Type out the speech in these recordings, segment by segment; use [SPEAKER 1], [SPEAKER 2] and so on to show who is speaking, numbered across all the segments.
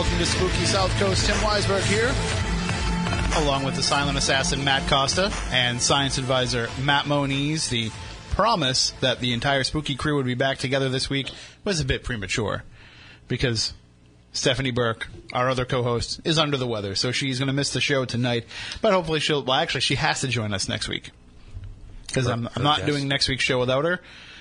[SPEAKER 1] Good evening and welcome to Spooky South Coast. Tim Weisberg here, along with the silent assassin Matt Costa and science advisor Matt Moniz. The promise that the entire spooky crew would be back together this week was a bit premature because Stephanie Burke, our other co-host, is under the weather, so she's going to miss the show tonight. But hopefully she'll. Well, actually, she has to join us next week because I'm, I'm not doing next week's show without her.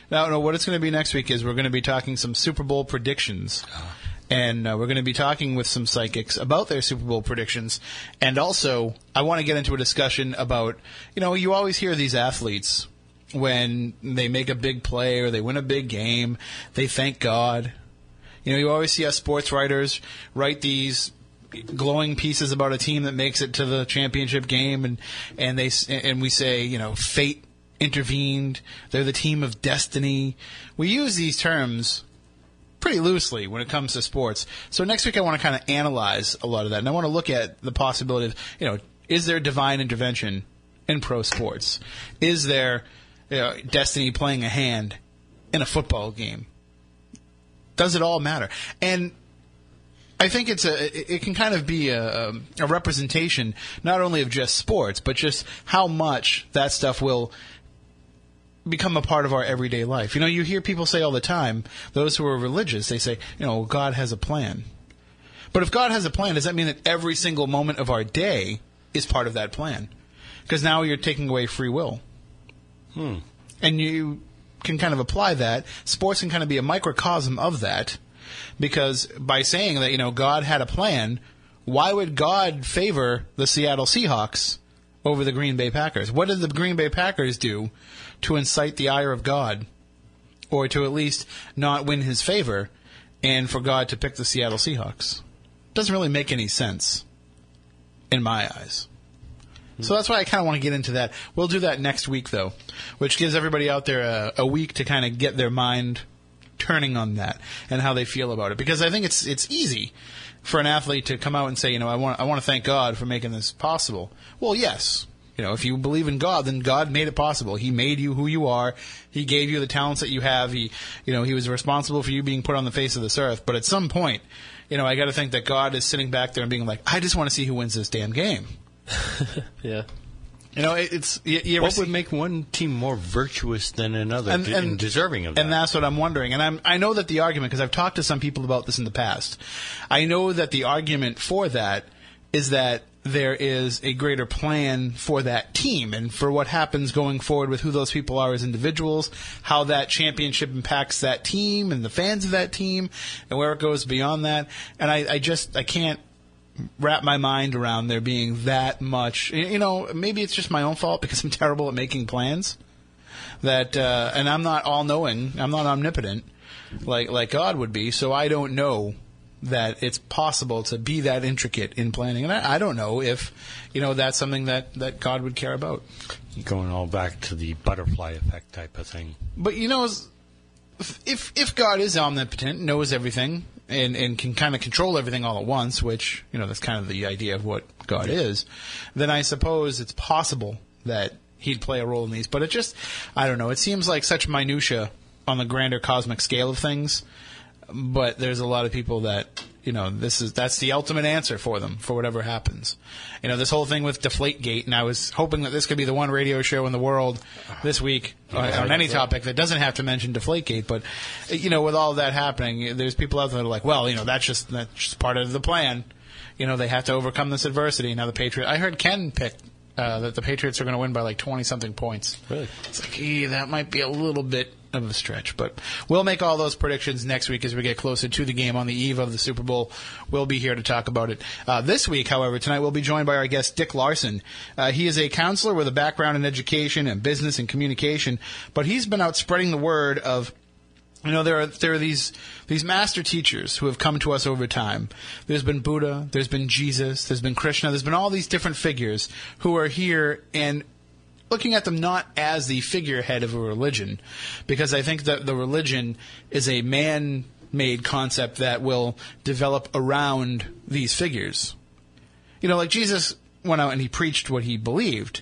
[SPEAKER 1] Now, no, what it's going to be next week is we're going to be talking some Super Bowl predictions. Uh-huh. And uh, we're going to be talking with some psychics about their Super Bowl predictions. And also, I want to get into a discussion about, you know, you always hear these athletes when they make a big play or they win a big game, they thank God. You know, you always see us sports writers write these glowing pieces about a team that makes it to the championship game, and and they and we say, you know, fate intervened. They're the team of destiny. We use these terms pretty loosely when it comes to sports. So next week I want to kind of analyze a lot of that, and I want to look at the possibility of, you know, is there divine intervention in pro sports? Is there you know, destiny playing a hand in a football game? Does it all matter? And I think it's a it- can kind of be a, um, a representation not only of just sports, but just how much that stuff will become a part of our everyday life. You know, you hear people say all the time, those who are religious, they say, you know, God has a plan. But if God has a plan, does that mean that every single moment of our day is part of that plan? Because now you're taking away free will. Hmm. And you can kind of apply that. Sports can kind of be a microcosm of that. Because by saying that, you know, God had a plan, why would God favor the Seattle Seahawks over the Green Bay Packers? What did the Green Bay Packers do to incite the ire of God? Or to at least not win his favor and for God to pick the Seattle Seahawks? Doesn't really make any sense in my eyes. So that's why I kind of want to get into that. We'll do that next week, though, which gives everybody out there a, a week to kind of get their mind turning on that and how they feel about it. Because I think it's it's easy for an athlete to come out and say, you know, I want I want to thank God for making this possible. Well, yes. You know, if you believe in God, then God made it possible. He made you who you are. He gave you the talents that you have. He, you know, he was responsible for you being put on the face of this earth. But at some point, you know, I got to think that God is sitting back there and being like, I just want to see who wins this damn game.
[SPEAKER 2] Yeah.
[SPEAKER 1] You know, it, it's you, you ever
[SPEAKER 2] What would make one team more virtuous than another
[SPEAKER 1] And-
[SPEAKER 2] and,
[SPEAKER 1] and-
[SPEAKER 2] deserving of that?
[SPEAKER 1] And that's what I'm wondering. And I'm, I know that the argument, because I've talked to some people about this in the past, I know that the argument for that is that there is a greater plan for that team and for what happens going forward with who those people are as individuals, how that championship impacts that team and the fans of that team, and where it goes beyond that. And I, I just, I can't wrap my mind around there being that much. You know, maybe it's just my own fault because I'm terrible at making plans. That uh, and I'm not all knowing. I'm not omnipotent like like God would be. So I don't know that it's possible to be that intricate in planning. And I, I don't know if you know that's something that that God would care about.
[SPEAKER 2] Going all back to the butterfly effect type of thing.
[SPEAKER 1] But you know, if if God is omnipotent, knows everything, and and can kind of control everything all at once, which you know that's kind of the idea of what God is, then I suppose it's possible that He'd play a role in these. But it just, I don't know. It seems like such minutia on the grander cosmic scale of things. But there's a lot of people that you know this is that's the ultimate answer for them for whatever happens. You know this whole thing with Deflategate, and I was hoping that this could be the one radio show in the world this week on, on any topic that doesn't have to mention Deflategate. But you know, with all of that happening, there's people out there that are like, well, you know, that's just that's just part of the plan. You know, they have to overcome this adversity. Now the Patriot, I heard Ken pick uh, that the Patriots are going to win by like twenty something points.
[SPEAKER 2] Really?
[SPEAKER 1] It's like, that might be a little bit of a stretch, but we'll make all those predictions next week as we get closer to the game on the eve of the Super Bowl. We'll be here to talk about it. Uh, this week, however, tonight we'll be joined by our guest, Dick Larson. Uh, he is a counselor with a background in education and business and communication, but he's been out spreading the word of you know, there are there are these these master teachers who have come to us over time. There's been Buddha, there's been Jesus, there's been Krishna, there's been all these different figures who are here and looking at them not as the figurehead of a religion, because I think that the religion is a man made concept that will develop around these figures. You know, like Jesus went out and he preached what he believed,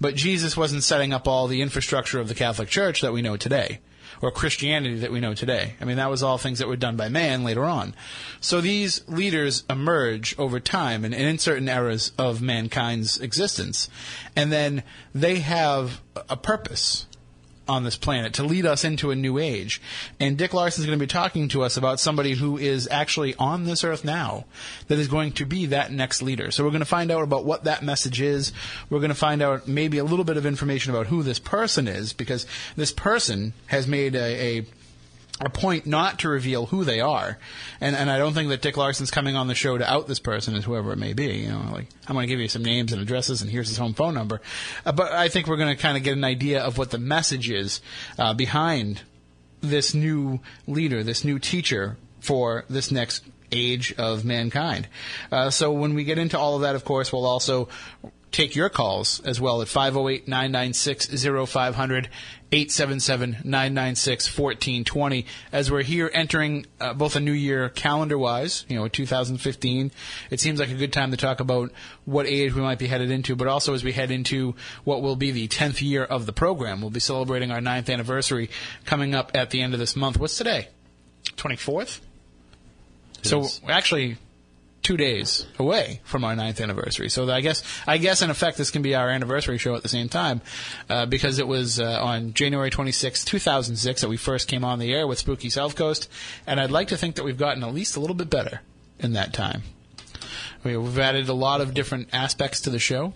[SPEAKER 1] but Jesus wasn't setting up all the infrastructure of the Catholic Church that we know today. Or Christianity that we know today. I mean, that was all things that were done by man later on. So these leaders emerge over time and, and in certain eras of mankind's existence. And then they have a purpose on this planet to lead us into a new age. And Dick Larson is going to be talking to us about somebody who is actually on this earth now that is going to be that next leader. So we're going to find out about what that message is. We're going to find out maybe a little bit of information about who this person is because this person has made a, a a point not to reveal who they are. And and I don't think that Dick Larson's coming on the show to out this person as whoever it may be. You know, like I'm going to give you some names and addresses, and here's his home phone number. Uh, but I think we're going to kind of get an idea of what the message is uh, behind this new leader, this new teacher for this next age of mankind. Uh, so when we get into all of that, of course, we'll also take your calls as well at 508 996 0500 877 996 1420 as we're here entering uh, both a new year calendar wise, you know, 2015. It seems like a good time to talk about what age we might be headed into, but also as we head into what will be the 10th year of the program. We'll be celebrating our ninth anniversary coming up at the end of this month. What's today? 24th? So actually, two days away from our ninth anniversary. So I guess I guess in effect this can be our anniversary show at the same time uh, because it was uh, on January 26, 2006 that we first came on the air with Spooky South Coast, and I'd like to think that we've gotten at least a little bit better in that time. We, we've added a lot of different aspects to the show.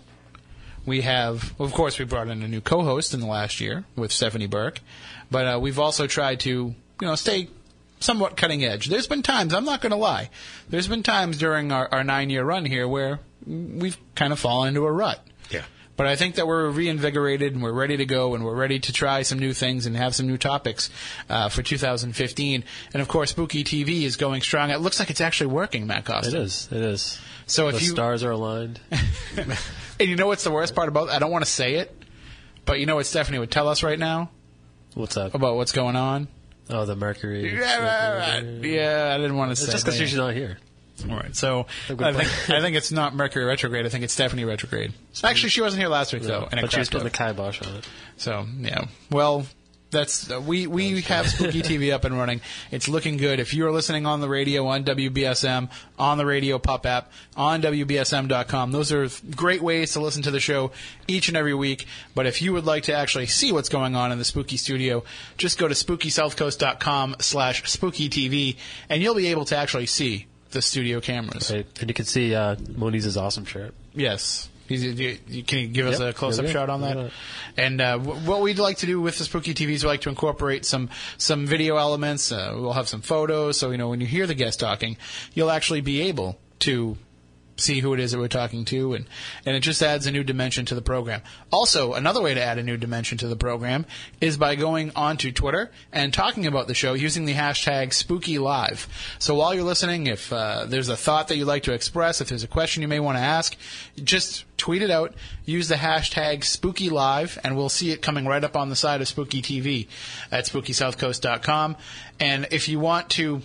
[SPEAKER 1] We have, of course, we brought in a new co-host in the last year with Stephanie Burke, but uh, we've also tried to, you know, stay somewhat cutting edge. There's been times, I'm not going to lie, there's been times during our, our nine year run here where we've kind of fallen into a rut.
[SPEAKER 2] Yeah.
[SPEAKER 1] But I think that we're reinvigorated and we're ready to go and we're ready to try some new things and have some new topics uh, for 2015. And of course, Spooky TV is going strong. It looks like it's actually working, Matt Costa.
[SPEAKER 3] It is. It is.
[SPEAKER 1] So if
[SPEAKER 3] the
[SPEAKER 1] you
[SPEAKER 3] stars are aligned.
[SPEAKER 1] and you know what's the worst part about? I don't want to say it, but you know what Stephanie would tell us right now
[SPEAKER 3] What's up?
[SPEAKER 1] about what's going on.
[SPEAKER 3] Oh, the Mercury.
[SPEAKER 1] Yeah, yeah, I didn't want to
[SPEAKER 3] It's
[SPEAKER 1] say.
[SPEAKER 3] just because she's not here.
[SPEAKER 1] All right, so I think. I think it's not Mercury retrograde. I think it's Stephanie retrograde. Actually, she wasn't here last week though, and
[SPEAKER 3] but she was putting the kibosh on it.
[SPEAKER 1] So yeah, well, that's uh, we we have Spooky TV up and running. It's looking good. If you are listening on the radio on WBSM, on the RadioPup app, on WBSM.com, those are great ways to listen to the show each and every week. But if you would like to actually see what's going on in the Spooky Studio, just go to SpookySouthCoast.com slash Spooky TV, and you'll be able to actually see the studio cameras.
[SPEAKER 3] Right. And you can see uh, Moniz's awesome shirt.
[SPEAKER 1] Yes. You, you- can you give us a close-up shot on that? And uh, w- what we'd like to do with the Spooky TV is we like to incorporate some some video elements. Uh, we'll have some photos, so you know when you hear the guest talking, you'll actually be able to see who it is that we're talking to, and, and it just adds a new dimension to the program. Also, another way to add a new dimension to the program is by going onto Twitter and talking about the show using the hashtag SpookyLive. So while you're listening, if uh, there's a thought that you'd like to express, if there's a question you may want to ask, just tweet it out, use the hashtag SpookyLive, and we'll see it coming right up on the side of Spooky TV at SpookySouthCoast.com. And if you want to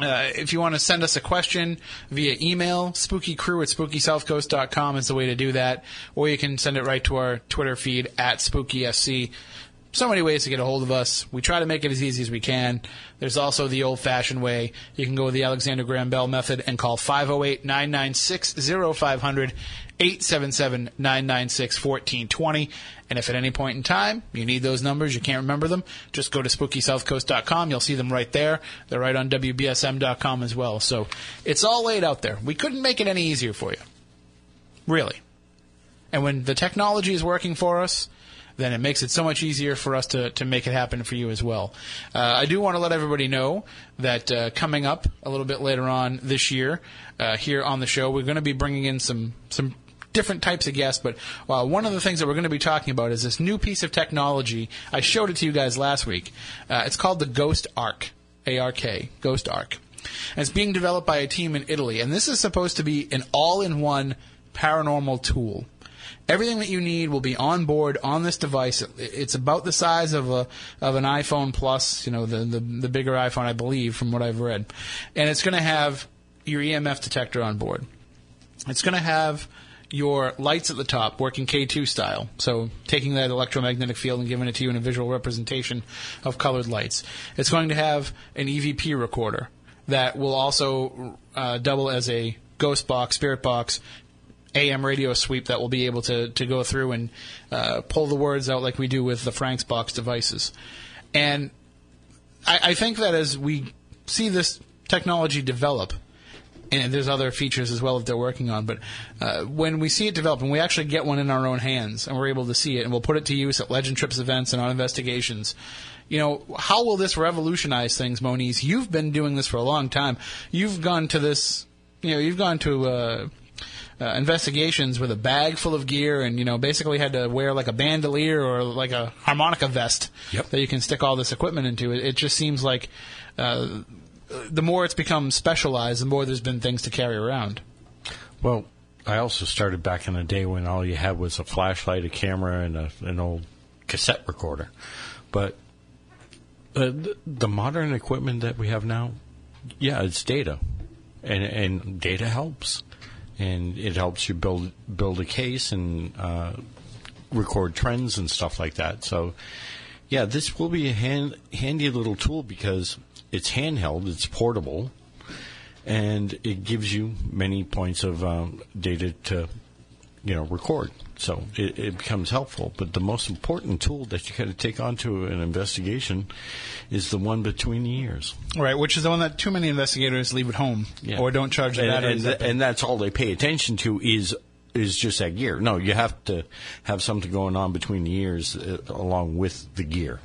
[SPEAKER 1] uh, if you want to send us a question via email, spookycrew at spookysouthcoast.com is the way to do that. Or you can send it right to our Twitter feed at spookysc. So many ways to get a hold of us. We try to make it as easy as we can. There's also the old fashioned way. You can go with the Alexander Graham Bell method and call 508 996 0500 877 996 1420. And if at any point in time you need those numbers, you can't remember them, just go to spookysouthcoast.com. You'll see them right there. They're right on WBSM.com as well. So it's all laid out there. We couldn't make it any easier for you. Really. And when the technology is working for us, then it makes it so much easier for us to, to make it happen for you as well. Uh, I do want to let everybody know that uh, coming up a little bit later on this year, uh, here on the show, we're going to be bringing in some some different types of guests. But uh, one of the things that we're going to be talking about is this new piece of technology. I showed it to you guys last week. Uh, it's called the Ghost Ark, A R K, Ghost Ark. And it's being developed by a team in Italy, and this is supposed to be an all-in-one paranormal tool. Everything that you need will be on board on this device. It's about the size of a of an iPhone Plus, you know, the the, the bigger iPhone, I believe, from what I've read, and it's going to have your EMF detector on board. It's going to have your lights at the top working K2 style. So taking that electromagnetic field and giving it to you in a visual representation of colored lights. It's going to have an EVP recorder that will also uh, double as a ghost box, spirit box, AM radio sweep that will be able to, to go through and uh, pull the words out like we do with the Frank's box devices. And I, I think that as we see this technology develop, and there's other features as well that they're working on. But uh, when we see it develop and we actually get one in our own hands and we're able to see it and we'll put it to use at Legend Trips events and on investigations, you know, how will this revolutionize things, Moniz? You've been doing this for a long time. You've gone to this, you know, you've gone to. Uh, uh, investigations with a bag full of gear and you know basically had to wear like a bandolier or like a harmonica vest
[SPEAKER 2] Yep.
[SPEAKER 1] that you can stick all this equipment into it, it just seems like uh, the more it's become specialized the more there's been things to carry around
[SPEAKER 2] Well, I also started back in the day when all you had was a flashlight, a camera, and a, an old cassette recorder. But uh, the, modern equipment that we have now, yeah, it's data, and and data helps, and it helps you build build a case and uh, record trends and stuff like that. So, yeah, this will be a hand, handy little tool because it's handheld, it's portable, and it gives you many points of um, data to, you know, record. So it, it becomes helpful. But the most important tool that you got to take onto an investigation is the one between the ears.
[SPEAKER 1] right which is the one that too many investigators leave at home
[SPEAKER 2] Yeah.
[SPEAKER 1] or don't charge the
[SPEAKER 2] and, and, and that's all they pay attention to is is just that gear. No, you have to have something going on between the ears uh, along with the gear.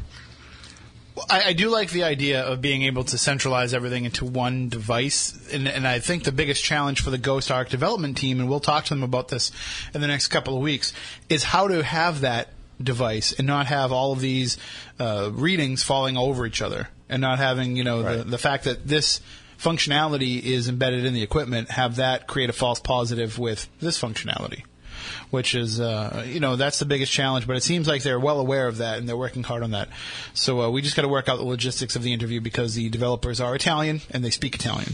[SPEAKER 1] I, I do like the idea of being able to centralize everything into one device, and, and I think the biggest challenge for the Ghost Ark development team, and we'll talk to them about this in the next couple of weeks, is how to have that device and not have all of these uh, readings falling over each other, and not having you know the, the fact that this functionality is embedded in the equipment, have that create a false positive with this functionality which is uh, you know that's the biggest challenge. But it seems like they're well aware of that and they're working hard on that. So uh, we just got to work out the logistics of the interview because the developers are Italian and they speak Italian.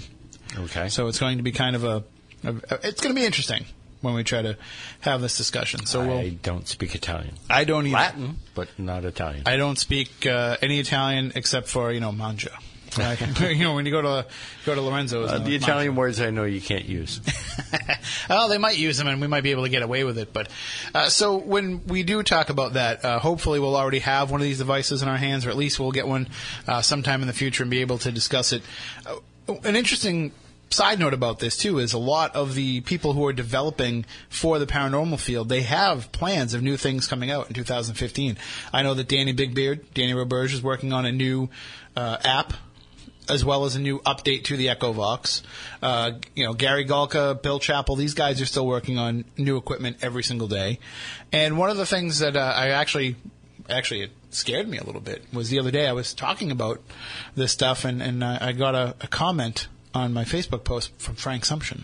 [SPEAKER 2] Okay.
[SPEAKER 1] So it's going to be kind of a, a it's going to be interesting when we try to have this discussion. So
[SPEAKER 2] I
[SPEAKER 1] we'll.
[SPEAKER 2] don't speak Italian.
[SPEAKER 1] I don't either.
[SPEAKER 2] Latin, but not Italian.
[SPEAKER 1] I don't speak uh, any Italian except for you know manja. Like, you know when you go to go to Lorenzo's.
[SPEAKER 2] Uh,
[SPEAKER 1] uh,
[SPEAKER 2] the Italian words I know you can't use.
[SPEAKER 1] oh, they might use them, and we might be able to get away with it. But uh, so when we do talk about that, uh, hopefully we'll already have one of these devices in our hands, or at least we'll get one uh, sometime in the future and be able to discuss it. Uh, an interesting side note about this too is a lot of the people who are developing for the paranormal field they have plans of new things coming out in 2015 i know that danny bigbeard danny roberge is working on a new uh, app as well as a new update to the EchoVox. Uh, you know, Gary Galka, Bill Chappell, these guys are still working on new equipment every single day. And one of the things that uh, I actually, actually, it scared me a little bit was the other day I was talking about this stuff, and and I I got a, a comment on my Facebook post from Frank Sumption.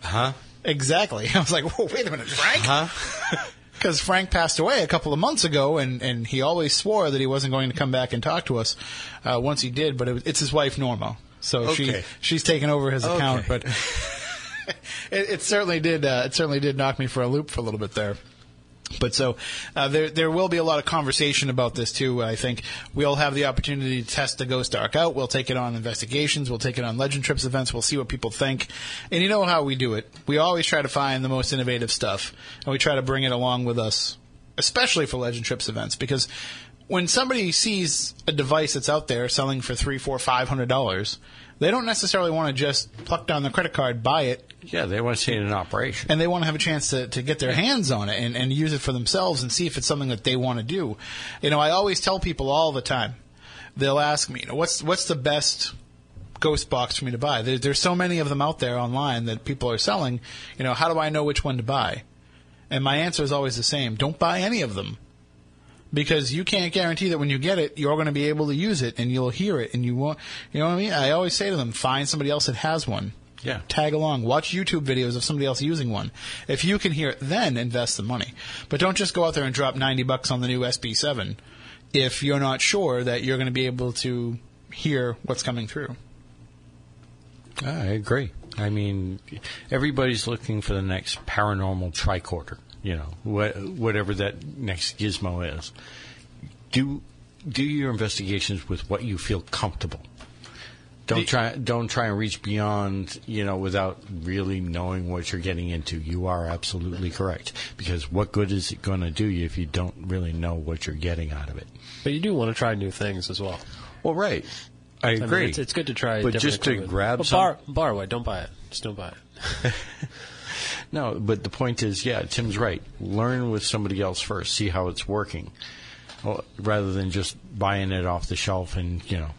[SPEAKER 2] Huh?
[SPEAKER 1] Exactly. I was like, whoa, wait a minute, Frank?
[SPEAKER 2] Huh?
[SPEAKER 1] because Frank passed away a couple of months ago, and, and he always swore that he wasn't going to come back and talk to us. Uh, once he did, but it, it's his wife Norma, so she she's taken over his account.
[SPEAKER 2] Okay.
[SPEAKER 1] But it, it certainly did uh, it certainly did knock me for a loop for a little bit there. But so uh, there there will be a lot of conversation about this too. I think we'll have the opportunity to test the Ghost Ark out. We'll take it on investigations. We'll take it on Legend Trips events. We'll see what people think. And you know how we do it. We always try to find the most innovative stuff, and we try to bring it along with us, especially for Legend Trips events, because when somebody sees a device that's out there selling for three, four, five hundred dollars, they don't necessarily want to just pluck down the credit card, buy it,
[SPEAKER 2] Yeah, they want to see it in operation.
[SPEAKER 1] and they want to have a chance to, to get their hands on it and, and use it for themselves and see if it's something that they want to do. You know, I always tell people all the time. They'll ask me, you know, what's what's the best ghost box for me to buy? There, there's so many of them out there online that people are selling. You know, how do I know which one to buy? And my answer is always the same: don't buy any of them. Because you can't guarantee that when you get it, you're going to be able to use it and you'll hear it and you won't. You know what I mean? I always say to them, find somebody else that has one
[SPEAKER 2] Yeah.
[SPEAKER 1] tag along, watch YouTube videos of somebody else using one. If you can hear it, then invest the money. But don't just go out there and drop 90 bucks on the new SB7 if you're not sure that you're going to be able to hear what's coming through.
[SPEAKER 2] I agree. I mean, everybody's looking for the next paranormal tricorder. You know, wha- whatever that next gizmo is. Do do your investigations with what you feel comfortable. Don't
[SPEAKER 1] The-
[SPEAKER 2] try don't try and reach beyond, you know, without really knowing what you're getting into. You are absolutely correct. Because what good is it going to do you if you don't really know what you're getting out of it?
[SPEAKER 3] But you do want to try new things as well.
[SPEAKER 2] Well, right. I
[SPEAKER 3] I mean,
[SPEAKER 2] agree.
[SPEAKER 3] it's, it's good to try.
[SPEAKER 2] But just to grab
[SPEAKER 3] But
[SPEAKER 2] some-
[SPEAKER 3] bar, borrow it. Don't buy it. Just don't buy it.
[SPEAKER 2] No, but the point is, yeah, Tim's right. Learn with somebody else first. See how it's working, Well, rather than just buying it off the shelf and you know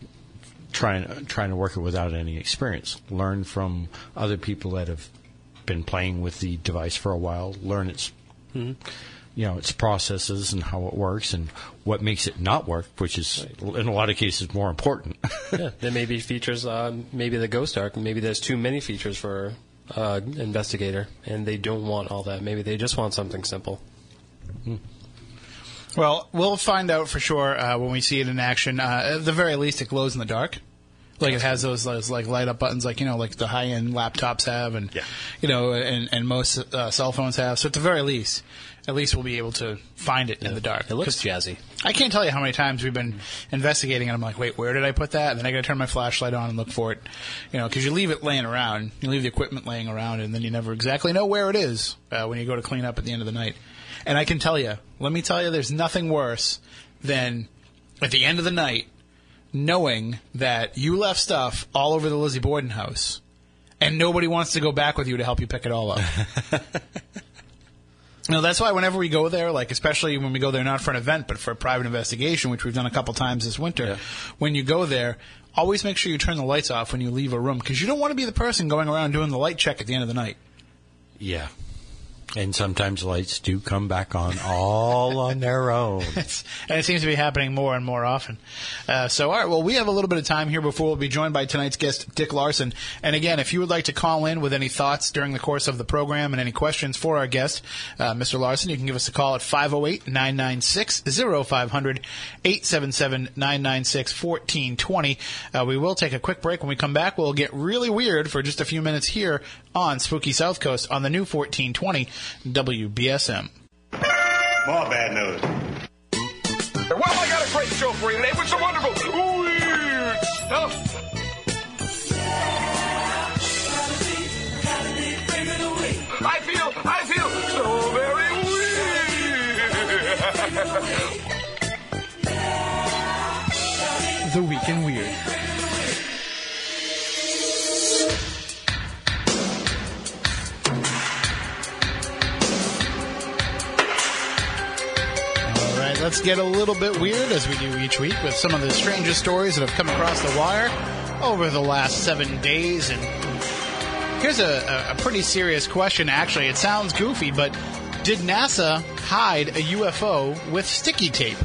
[SPEAKER 2] trying trying to work it without any experience. Learn from other people that have been playing with the device for a while. Learn its you know its processes and how it works and what makes it not work, which is in a lot of cases more important.
[SPEAKER 3] yeah, there may be features. Uh, maybe the Ghost Ark. Maybe there's too many features for uh, investigator, and they don't want all that. Maybe they just want something simple.
[SPEAKER 1] Well, we'll find out for sure uh, when we see it in action. Uh, at the very least, it glows in the dark. Like it has those, those like light up buttons, like you know, like the high end laptops have, and
[SPEAKER 2] Yeah.
[SPEAKER 1] you know, and and most uh, cell phones have. So at the very least, at least we'll be able to find it in the dark.
[SPEAKER 3] It looks jazzy.
[SPEAKER 1] I can't tell you how many times we've been investigating, and I'm like, wait, where did I put that? And then I got to turn my flashlight on and look for it, you know, because you leave it laying around, you leave the equipment laying around, and then you never exactly know where it is uh, when you go to clean up at the end of the night. And I can tell you, let me tell you, there's nothing worse than at the end of the night knowing that you left stuff all over the Lizzie Borden house, and nobody wants to go back with you to help you pick it all up. No, that's why whenever we go there, like especially when we go there not for an event but for a private investigation, which we've done a couple times this winter,
[SPEAKER 2] Yeah.
[SPEAKER 1] when you go there, always make sure you turn the lights off when you leave a room because you don't want to be the person going around doing the light check at the end of the night.
[SPEAKER 2] yeah, and sometimes lights do come back on all on their own.
[SPEAKER 1] It's, and it seems to be happening more and more often. Uh, so, all right, well, we have a little bit of time here before we'll be joined by tonight's guest, Dick Larson. And again, if you would like to call in with any thoughts during the course of the program and any questions for our guest, uh, Mr. Larson, you can give us a call at 508 996 0500 877 996 1420. Uh, We will take a quick break. When we come back, we'll get really weird for just a few minutes here on Spooky South Coast on the new 1420 WBSM.
[SPEAKER 4] More bad news.
[SPEAKER 5] Well, I got a great show for you today with some wonderful weird stuff. I feel, I feel so very weird.
[SPEAKER 1] The Week in Weird. Let's get a little bit weird as we do each week with some of the strangest stories that have come across the wire over the last seven days. And here's a, a, pretty serious question, actually. It sounds goofy, but did NASA hide a UFO with sticky tape?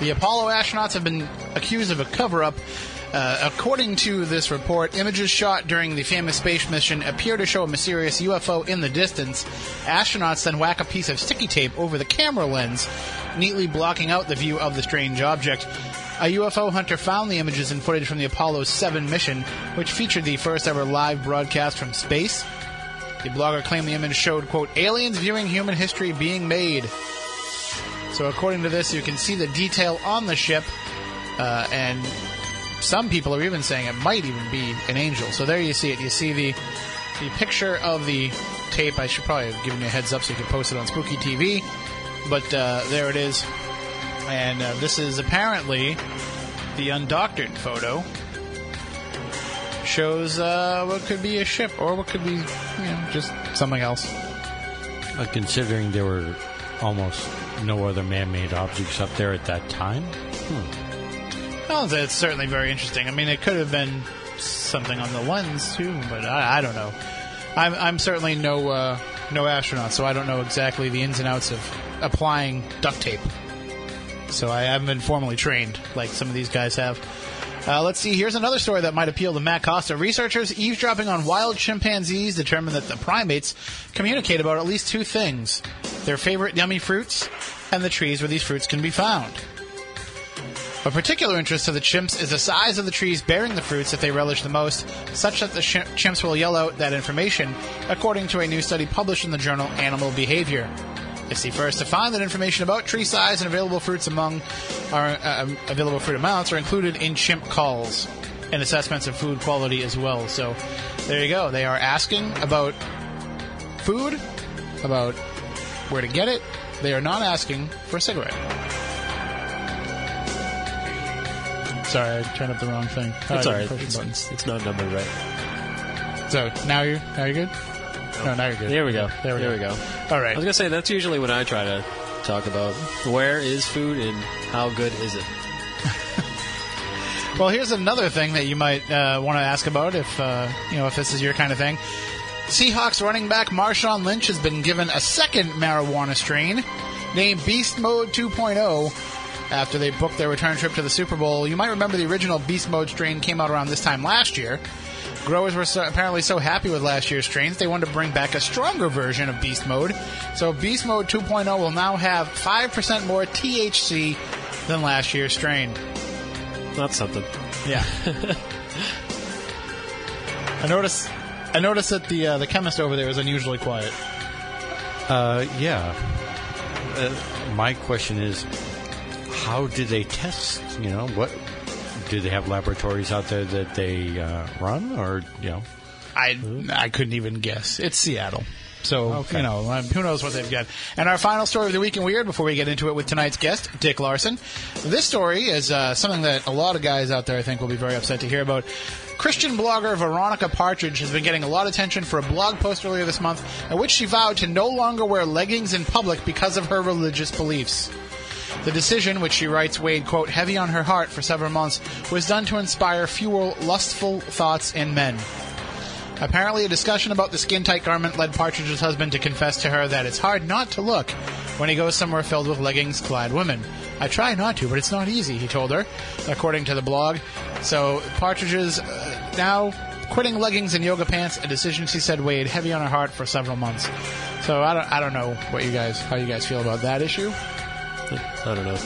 [SPEAKER 1] The Apollo astronauts have been accused of a cover up. Uh, according to this report, images shot during the famous space mission appear to show a mysterious UFO in the distance. Astronauts then whack a piece of sticky tape over the camera lens, neatly blocking out the view of the strange object. A UFO hunter found the images and footage from the Apollo 7 mission, which featured the first ever live broadcast from space. The blogger claimed the image showed, quote, aliens viewing human history being made. So, according to this, you can see the detail on the ship, uh, and some people are even saying it might even be an angel. So there you see it. You see the the picture of the tape. I should probably have given you a heads up so you could post it on Spooky TV, but uh, there it is. And uh, this is apparently the undoctored photo. Shows uh, what could be a ship or what could be, you know, just something else.
[SPEAKER 2] Uh, considering there were almost no other man-made objects up there at that time.
[SPEAKER 1] Well, it's certainly very interesting. I mean, it could have been something on the lens too, but I, I don't know. I'm, I'm certainly no uh, no astronaut, so I don't know exactly the ins and outs of applying duct tape. So I haven't been formally trained like some of these guys have. Uh, let's see. Here's another story that might appeal to Matt Costa. Researchers eavesdropping on wild chimpanzees determined that the primates communicate about at least two things: their favorite yummy fruits and the trees where these fruits can be found. Of particular interest to the chimps is the size of the trees bearing the fruits that they relish the most, such that the chimps will yell out that information, according to a new study published in the journal Animal Behavior. It's the first to find that information about tree size and available fruits among our uh, available fruit amounts are included in chimp calls and assessments of food quality as well. So there you go. They are asking about food, about where to get it. They are not asking for a cigarette. Sorry, I turned up the wrong thing.
[SPEAKER 3] It's
[SPEAKER 1] I
[SPEAKER 3] all right. It's, it's, it's not numbered right.
[SPEAKER 1] So now you're now you're good. No, now you're good.
[SPEAKER 3] There we go.
[SPEAKER 1] There we
[SPEAKER 3] there
[SPEAKER 1] go.
[SPEAKER 3] we go.
[SPEAKER 1] All
[SPEAKER 3] I was gonna say that's usually when I try to talk about where is food and how good is it.
[SPEAKER 1] Well, here's another thing that you might uh, want to ask about if uh, you know if this is your kind of thing. Seahawks running back Marshawn Lynch has been given a second marijuana strain named Beast Mode 2.0 after they booked their return trip to the Super Bowl. You might remember the original Beast Mode strain came out around this time last year. Growers were so, apparently so happy with last year's strains, they wanted to bring back a stronger version of Beast Mode. So Beast Mode 2.0 will now have 5% more THC than last year's strain.
[SPEAKER 3] That's something.
[SPEAKER 1] Yeah. I noticed. I noticed that the uh, the chemist over there is unusually quiet.
[SPEAKER 2] Uh, yeah. Uh, my question is, how do they test? You know, what do they have laboratories out there that they uh, run, or you know?
[SPEAKER 1] I I couldn't even guess. It's Seattle. So,
[SPEAKER 2] Okay.
[SPEAKER 1] you know, um, who knows what they've got. And our final story of the week in Weird before we get into it with tonight's guest, Dick Larson. This story is uh, something that a lot of guys out there I think will be very upset to hear about. Christian blogger Veronica Partridge has been getting a lot of attention for a blog post earlier this month in which she vowed to no longer wear leggings in public because of her religious beliefs. The decision, which she writes weighed, quote, heavy on her heart for several months, was done to inspire fewer lustful thoughts in men. Apparently, a discussion about the skin tight garment led Partridge's husband to confess to her that it's hard not to look when he goes somewhere filled with leggings clad women. I try not to, but it's not easy, he told her, according to the blog. So, Partridge's uh, now quitting leggings and yoga pants, a decision she said weighed heavy on her heart for several months. So, I don't, I don't know what you guys, how you guys feel about that issue.
[SPEAKER 3] I don't know.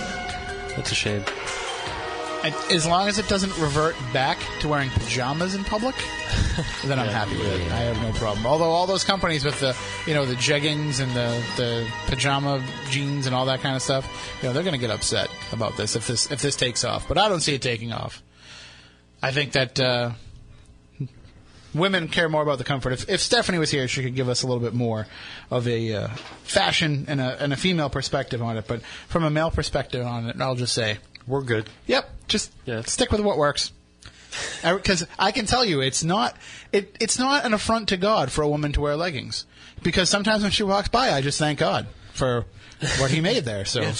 [SPEAKER 3] That's a shame.
[SPEAKER 1] And As long as it doesn't revert back to wearing pajamas in public, then I'm happy with it. I have no problem. Although all those companies with the, you know, the jeggings and the, the pajama jeans and all that kind of stuff, you know, they're going to get upset about this if this if this takes off. But I don't see it taking off. I think that uh, women care more about the comfort. If, if Stephanie was here, she could give us a little bit more of a uh, fashion and a, and a female perspective on it. But from a male perspective on it, I'll just say
[SPEAKER 2] We're good.
[SPEAKER 1] Yep, just
[SPEAKER 3] Yeah.
[SPEAKER 1] stick with what works. Because I can tell you, it's not it, it's not an affront to God for a woman to wear leggings. Because sometimes when she walks by, I just thank God for what He made there. So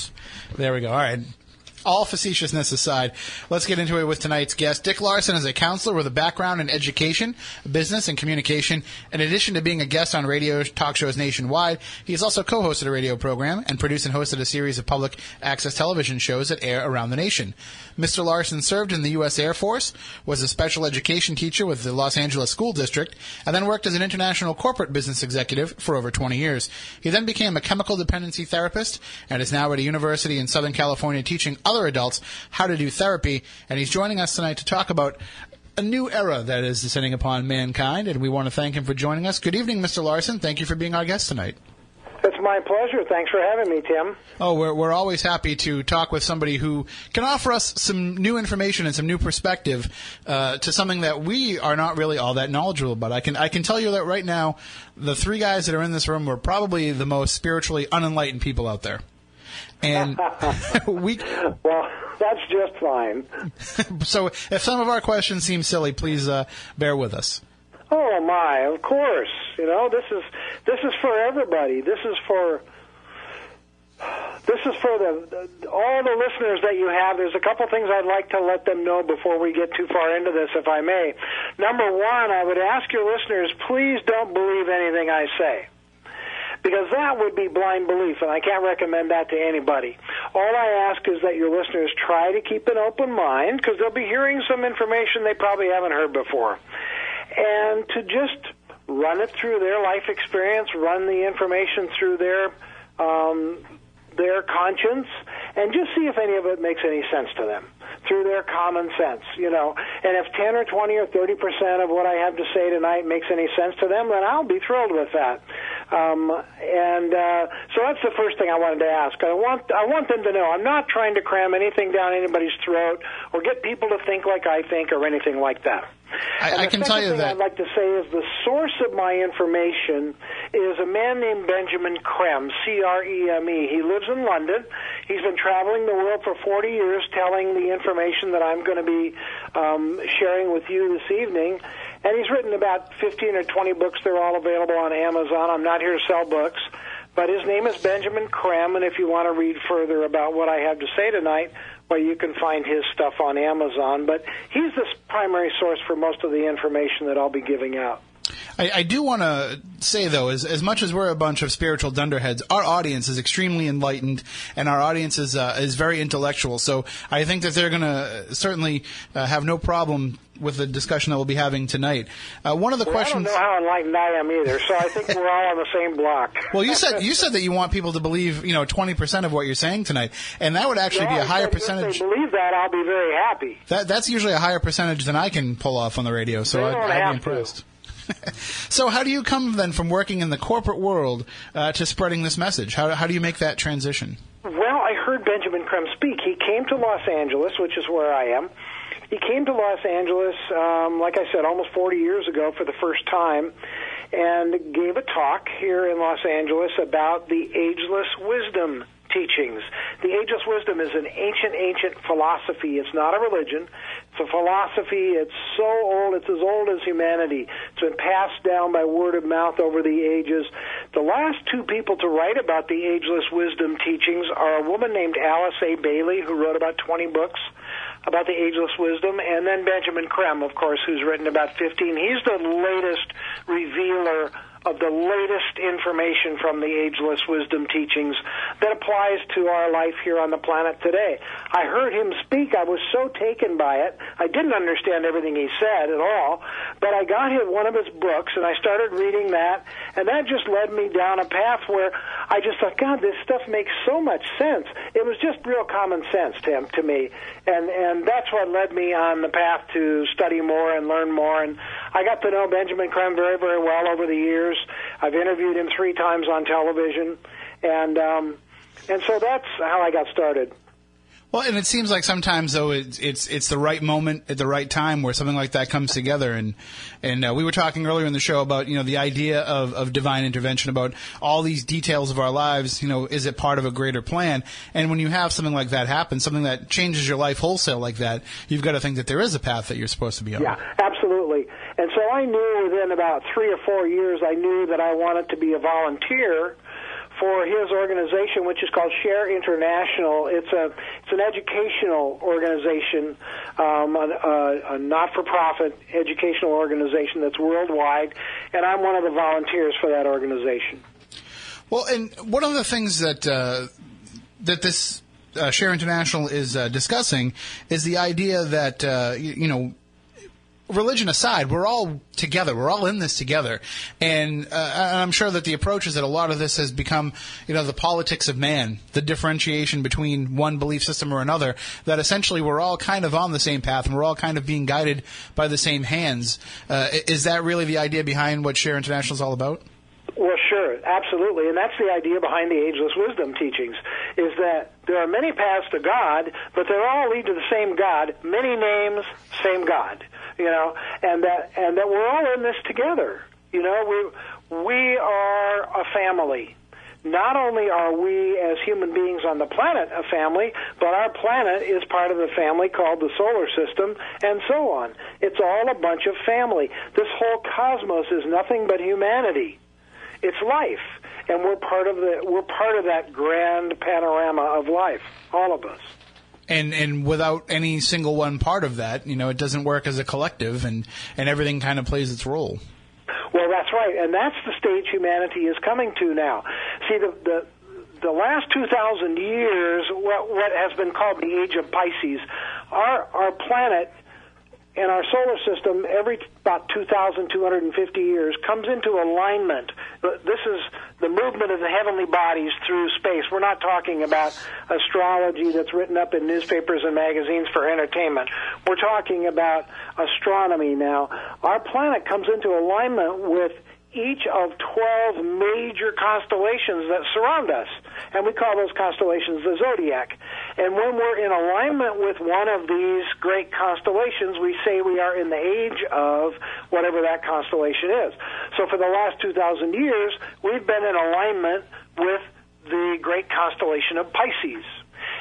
[SPEAKER 1] there we go. All right. All facetiousness aside, let's get into it with tonight's guest. Dick Larson is a counselor with a background in education, business, and communication. In addition to being a guest on radio talk shows nationwide, he has also co-hosted a radio program and produced and hosted a series of public access television shows that air around the nation. Mr. Larson served in the U.S. Air Force, was a special education teacher with the Los Angeles School District, and then worked as an international corporate business executive for over 20 years. He then became a chemical dependency therapist and is now at a university in Southern California teaching other adults how to do therapy. And he's joining us tonight to talk about a new era that is descending upon mankind, and we want to thank him for joining us. Good evening, Mr. Larson. Thank you for being our guest tonight.
[SPEAKER 6] It's my pleasure. Thanks for having me, Tim.
[SPEAKER 1] Oh, we're, we're always happy to talk with somebody who can offer us some new information and some new perspective uh, to something that we are not really all that knowledgeable about. I can I can tell you that right now, the three guys that are in this room were probably the most spiritually unenlightened people out there. And we,
[SPEAKER 6] Well, that's just fine.
[SPEAKER 1] so if some of our questions seem silly, please uh, bear with us.
[SPEAKER 6] Oh my, of course. You know, this is this is for everybody. This is for this is for the, the all the listeners that you have. There's a couple things I'd like to let them know before we get too far into this, if I may. Number one, I would ask your listeners, please don't believe anything I say. because that would be blind belief, and I can't recommend that to anybody. All I ask is that your listeners try to keep an open mind because they'll be hearing some information they probably haven't heard before, and to just run it through their life experience, run the information through their um, their conscience, and just see if any of it makes any sense to them. Through their common sense, you know. And if 10 or 20 or 30 percent of what I have to say tonight makes any sense to them, then I'll be thrilled with that. Um, and uh, so that's the first thing I wanted to ask. I want I want them to know I'm not trying to cram anything down anybody's throat or get people to think like I think or anything like that.
[SPEAKER 1] I,
[SPEAKER 6] And
[SPEAKER 1] I can tell you
[SPEAKER 6] thing
[SPEAKER 1] that.
[SPEAKER 6] I'd like to say is the source of my information is a man named Benjamin Creme, C-R-E-M-E. He lives in London. He's been traveling the world for 40 years, telling the information that I'm going to be um, sharing with you this evening. And he's written about 15 or 20 books. They're all available on Amazon. I'm not here to sell books. But his name is Benjamin Creme, and if you want to read further about what I have to say tonight, well, you can find his stuff on Amazon. But he's the primary source for most of the information that I'll be giving out.
[SPEAKER 1] I, I do want to say though, as as much as we're a bunch of spiritual dunderheads, our audience is extremely enlightened, and our audience is uh, is very intellectual. So I think that they're going to certainly uh, have no problem with the discussion that we'll be having tonight. Uh, one of the
[SPEAKER 6] Well,
[SPEAKER 1] questions.
[SPEAKER 6] I don't know how enlightened I am either, so I think we're all on the same block.
[SPEAKER 1] Well, you said you said that you want people to believe, you know, twenty percent of what you're saying tonight, and that would actually
[SPEAKER 6] Well,
[SPEAKER 1] be a higher percentage.
[SPEAKER 6] If they believe that, I'll be very happy.
[SPEAKER 1] That that's usually a higher percentage than I can pull off on the radio, so I'd, I'd be
[SPEAKER 6] to.
[SPEAKER 1] so, how do you come then from working in the corporate world uh, to spreading this message? How how do you make that transition?
[SPEAKER 6] Well, I heard Benjamin Creme speak. He came to Los Angeles, which is where I am. He came to Los Angeles, um, like I said, almost 40 years ago for the first time, and gave a talk here in Los Angeles about the ageless wisdom teachings. The ageless wisdom is an ancient, ancient philosophy. It's not a religion. It's a philosophy. It's so old. It's as old as humanity. It's been passed down by word of mouth over the ages. The last two people to write about the ageless wisdom teachings are a woman named Alice A. Bailey, who wrote about 20 books about the ageless wisdom, and then Benjamin Creme, of course, who's written about 15. He's the latest revealer of the latest information from the ageless wisdom teachings that applies to our life here on the planet today. I heard him speak. I was so taken by it. I didn't understand everything he said at all, but I got him one of his books and I started reading that, and that just led me down a path where I just thought, God, this stuff makes so much sense. It was just real common sense to him, to me, and and that's what led me on the path to study more and learn more. And I got to know Benjamin Creme very, very well over the years. I've interviewed him three times on television, and um, and so that's how I got started.
[SPEAKER 1] Well, and it seems like sometimes though it's it's it's the right moment at the right time where something like that comes together. And and uh, we were talking earlier in the show about you know the idea of of divine intervention about all these details of our lives. You know, is it part of a greater plan? And when you have something like that happen, something that changes your life wholesale like that, you've got to think that there is a path that you're supposed to be on.
[SPEAKER 6] Yeah, absolutely. And so I knew within about three or four years, I knew that I wanted to be a volunteer for his organization, which is called Share International. It's a it's an educational organization, um, a, a, a not-for-profit educational organization that's worldwide, and I'm one of the volunteers for that organization.
[SPEAKER 1] Well, and one of the things that uh, that this uh, Share International is uh, discussing is the idea that uh, you, you know. Religion aside, we're all together. We're all in this together, and, uh, and I'm sure that the approach is that a lot of this has become, you know, the politics of man, the differentiation between one belief system or another. That essentially we're all kind of on the same path, and we're all kind of being guided by the same hands. Uh, is that really the idea behind what Share International is all about?
[SPEAKER 6] Well, sure, absolutely, and that's the idea behind the ageless wisdom teachings: is that there are many paths to God, but they all lead to the same God. Many names, same God. You know, and that and that we're all in this together. You know, we we are a family. Not only are we as human beings on the planet a family, but our planet is part of the family called the solar system, and so on. It's all a bunch of family. This whole cosmos is nothing but humanity. It's life, and we're part of the we're part of that grand panorama of life, all of us.
[SPEAKER 1] And and without any single one part of that, you know, it doesn't work as a collective, and and everything kind of plays its role.
[SPEAKER 6] Well, that's right, and that's the stage humanity is coming to now. See, the the the last two thousand years, what what has been called the age of Pisces, our our planet and our solar system every about 2,250 years comes into alignment This is the movement of the heavenly bodies through space. We're not talking about astrology that's written up in newspapers and magazines for entertainment. We're talking about astronomy now. Our planet comes into alignment with each of 12 major constellations that surround us. And we call those constellations the zodiac. And when we're in alignment with one of these great constellations, we say we are in the age of whatever that constellation is. So for the last 2,000 years, we've been in alignment with the great constellation of Pisces.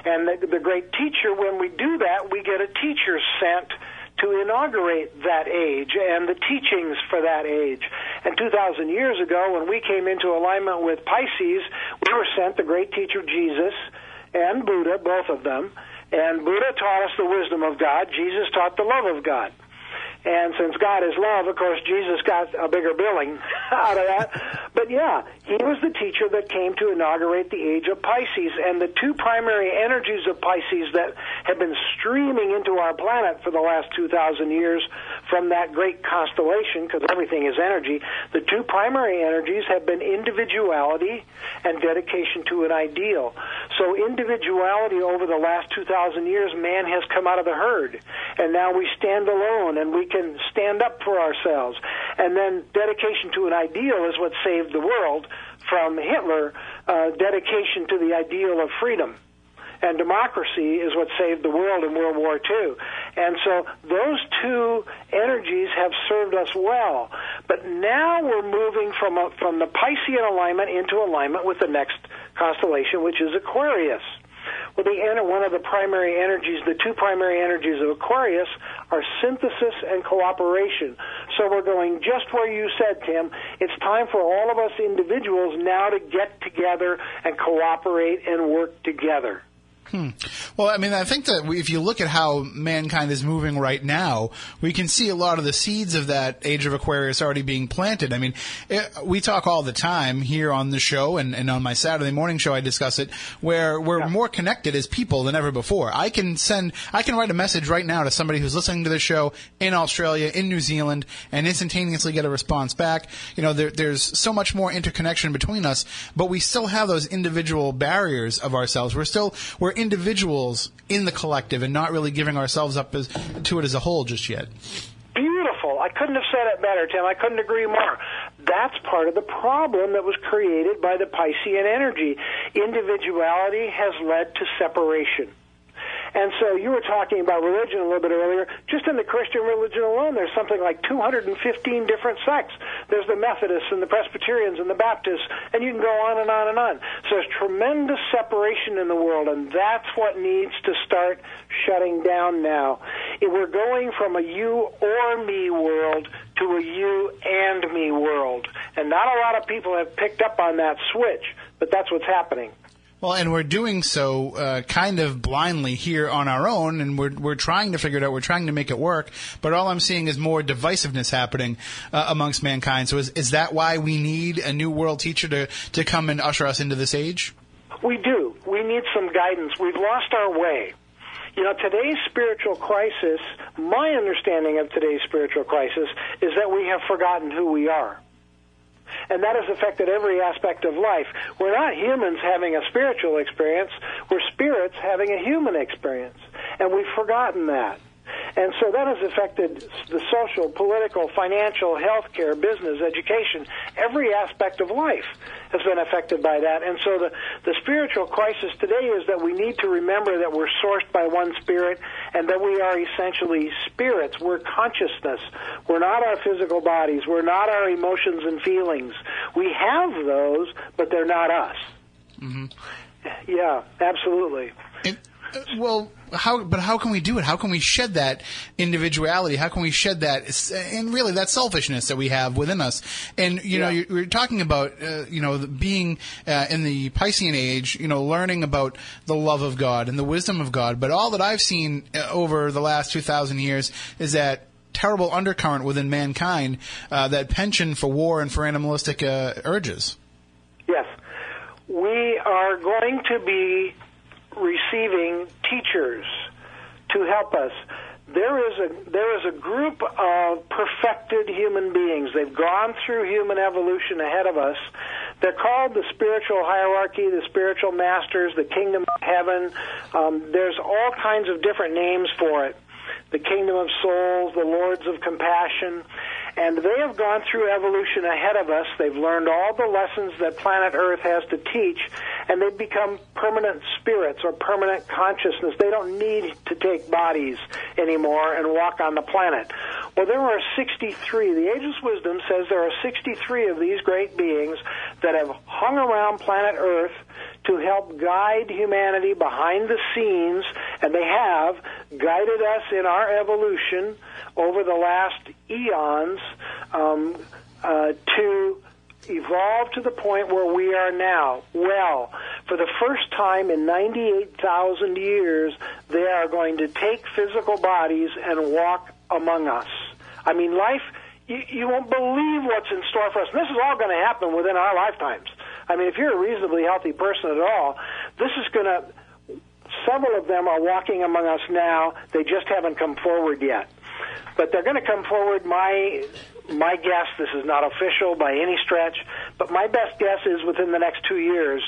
[SPEAKER 6] And the, the great teacher, when we do that, we get a teacher sent to inaugurate that age and the teachings for that age. And 2,000 years ago, when we came into alignment with Pisces, we were sent the great teacher Jesus and Buddha, both of them. And Buddha taught us the wisdom of God. Jesus taught the love of God. And since God is love, of course, Jesus got a bigger billing out of that. But yeah, he was the teacher that came to inaugurate the age of Pisces. And the two primary energies of Pisces that have been streaming into our planet for the last 2,000 years from that great constellation, because everything is energy, the two primary energies have been individuality and dedication to an ideal. So individuality over the last 2,000 years, man has come out of the herd. And now we stand alone and we can stand up for ourselves. And then dedication to an ideal is what saved the world from Hitler, uh, dedication to the ideal of freedom. And democracy is what saved the world in World War II. And so those two energies have served us well. But now we're moving from, a, from the Piscean alignment into alignment with the next constellation, which is Aquarius. Well, the one of the primary energies, the two primary energies of Aquarius, are synthesis and cooperation. So we're going just where you said, Tim. It's time for all of us individuals now to get together and cooperate and work together.
[SPEAKER 1] Hmm. Well, I mean, I think that if you look at how mankind is moving right now, we can see a lot of the seeds of that age of Aquarius already being planted. I mean, it, we talk all the time here on the show and, and on my Saturday morning show, I discuss it, where we're yeah. more connected as people than ever before. I can send, I can write a message right now to somebody who's listening to the show in Australia, in New Zealand, and instantaneously get a response back. You know, there, there's so much more interconnection between us, but we still have those individual barriers of ourselves. We're still, we're individuals in the collective and not really giving ourselves up as, to it as a whole just yet.
[SPEAKER 6] Beautiful. I couldn't have said it better, Tim. I couldn't agree more. That's part of the problem that was created by the Piscean energy. Individuality has led to separation. And so you were talking about religion a little bit earlier. Just in the Christian religion alone, there's something like 215 different sects. There's the Methodists and the Presbyterians and the Baptists, and you can go on and on and on. So there's tremendous separation in the world, and that's what needs to start shutting down now. We're going from a you or me world to a you and me world. And not a lot of people have picked up on that switch, but that's what's happening.
[SPEAKER 1] Well, and we're doing so uh, kind of blindly here on our own, and we're we're trying to figure it out. We're trying to make it work, but all I'm seeing is more divisiveness happening uh, amongst mankind. So, is is that why we need a new world teacher to to come and usher us into this age?
[SPEAKER 6] We do. We need some guidance. We've lost our way. You know, today's spiritual crisis, my understanding of today's spiritual crisis is that we have forgotten who we are and that has affected every aspect of life. We're not humans having a spiritual experience, we're spirits having a human experience, and we've forgotten that. And so that has affected the social, political, financial, healthcare, business, education, every aspect of life has been affected by that. And so the, the spiritual crisis today is that we need to remember that we're sourced by one spirit and that we are essentially spirits. We're consciousness. We're not our physical bodies. We're not our emotions and feelings. We have those, but they're not us.
[SPEAKER 1] Mm-hmm.
[SPEAKER 6] Yeah, absolutely.
[SPEAKER 1] Uh, well, how? But how can we do it? How can we shed that individuality? How can we shed that and really that selfishness that we have within us? And you yeah. know, you're, you're, talking about uh, you know being uh, in the Piscean age, you know, learning about the love of God and the wisdom of God. But all that I've seen uh, over the last two thousand years is that terrible undercurrent within mankind, uh, that penchant for war and for animalistic uh, urges.
[SPEAKER 6] Yes, we are going to be receiving teachers to help us. there is a there is a group of perfected human beings. They've gone through human evolution ahead of us. They're called the spiritual hierarchy, the spiritual masters, the kingdom of heaven. Um, there's all kinds of different names for it. The kingdom of souls, the lords of compassion. And they have gone through evolution ahead of us. They've learned all the lessons that planet Earth has to teach, and they've become permanent spirits or permanent consciousness. They don't need to take bodies anymore and walk on the planet. Well, there are 63. The Ageless Wisdom says there are 63 of these great beings that have hung around planet Earth to help guide humanity behind the scenes, and they have guided us in our evolution over the last eons um, uh, to evolve to the point where we are now. Well, for the first time in 98,000 years, they are going to take physical bodies and walk among us. I mean, life, you, you won't believe what's in store for us. And this is all going to happen within our lifetimes. I mean, if you're a reasonably healthy person at all, this is going to, several of them are walking among us now. They just haven't come forward yet. But they're going to come forward. My my guess, this is not official by any stretch, but my best guess is within the next two years,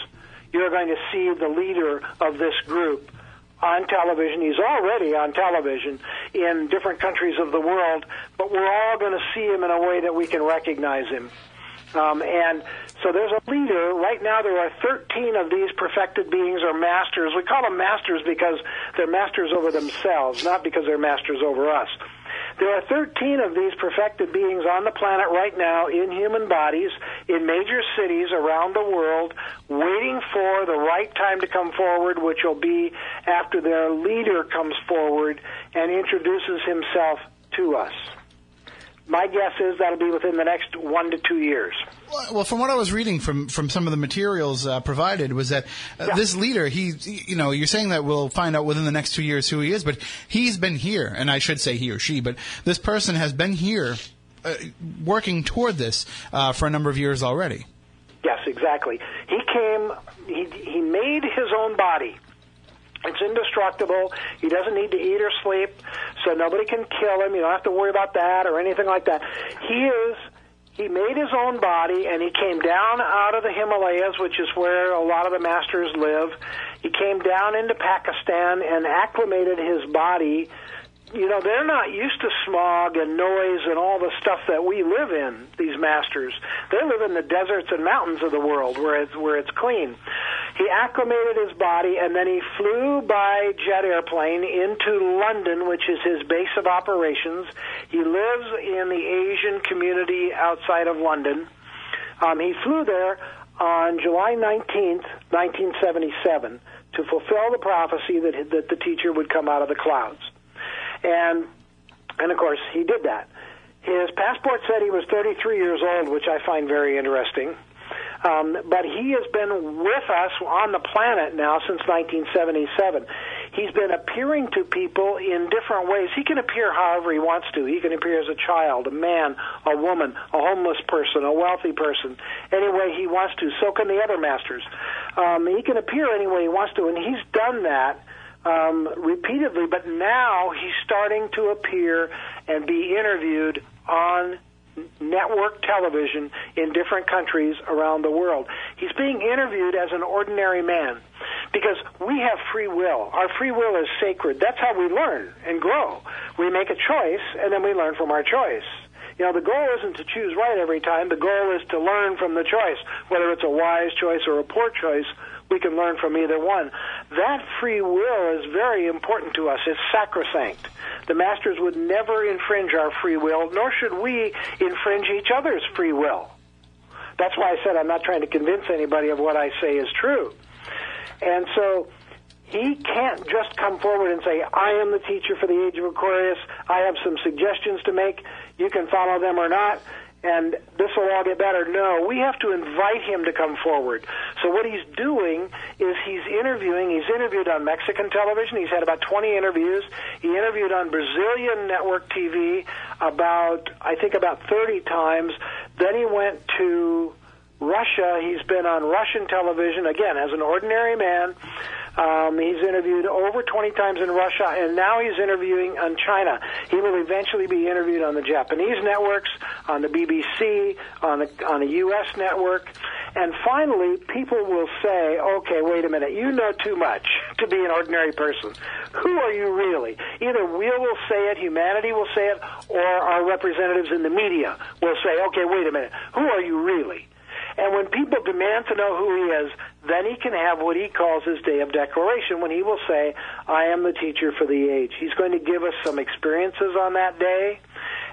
[SPEAKER 6] you're going to see the leader of this group on television. He's already on television in different countries of the world, but we're all going to see him in a way that we can recognize him. Um, and so there's a leader. Right now, there are 13 of these perfected beings or masters. We call them masters because they're masters over themselves, not because they're masters over us. There are 13 of these perfected beings on the planet right now in human bodies in major cities around the world, waiting for the right time to come forward, which will be after their leader comes forward and introduces himself to us. My guess is that'll be within the next one to two years.
[SPEAKER 1] Well, from what I was reading from, from some of the materials uh, provided, was that uh,
[SPEAKER 6] Yeah.
[SPEAKER 1] this leader, he, you know, you're saying that we'll find out within the next two years who he is, but he's been here, and I should say he or she, but this person has been here uh, working toward this uh, for a number of years already.
[SPEAKER 6] Yes, exactly. He came, he, he made his own body. It's indestructible. He doesn't need to eat or sleep, so nobody can kill him. You don't have to worry about that or anything like that. He is, he made his own body and he came down out of the Himalayas, which is where a lot of the masters live. He came down into Pakistan and acclimated his body you know they're not used to smog and noise and all the stuff that we live in these masters. They live in the deserts and mountains of the world where it's where it's clean. He acclimated his body and then he flew by jet airplane into london which is his base of operations. He lives in the asian community outside of london. Um, he flew there on July 19th, 1977, to fulfill the prophecy that, that the teacher would come out of the clouds. And, and of course, he did that. His passport said he was 33 years old, which I find very interesting. Um, but he has been with us on the planet now since 1977. He's been appearing to people in different ways. He can appear however he wants to. He can appear as a child, a man, a woman, a homeless person, a wealthy person, any way he wants to. So can the other masters. Um, he can appear any way he wants to, and he's done that um, repeatedly. But now he's starting to appear and be interviewed on network television in different countries around the world. He's being interviewed as an ordinary man because we have free will. Our free will is sacred. That's how we learn and grow. We make a choice and then we learn from our choice. You know, the goal isn't to choose right every time. The goal is to learn from the choice. Whether it's a wise choice or a poor choice, we can learn from either one. That free will is very important to us. It's sacrosanct. The masters would never infringe our free will, nor should we infringe each other's free will. That's why I said I'm not trying to convince anybody of what I say is true. And so he can't just come forward and say, I am the teacher for the age of Aquarius. I have some suggestions to make. You can follow them or not. And this will all get better. No, we have to invite him to come forward. So what he's doing is he's interviewing. He's interviewed on Mexican television. He's had about 20 interviews. He interviewed on Brazilian network TV about, I think, about 30 times. Then he went to Russia. He's been on Russian television again as an ordinary man. Um, he's interviewed over 20 times in Russia, and now he's interviewing on China. He will eventually be interviewed on the Japanese networks, on the BBC, on a, on a U.S. network. And finally, people will say, okay, wait a minute, you know too much to be an ordinary person. Who are you really? Either we will say it, humanity will say it, or our representatives in the media will say, okay, wait a minute, who are you really? And when people demand to know who he is, then he can have what he calls his day of declaration when he will say, I am the teacher for the age. He's going to give us some experiences on that day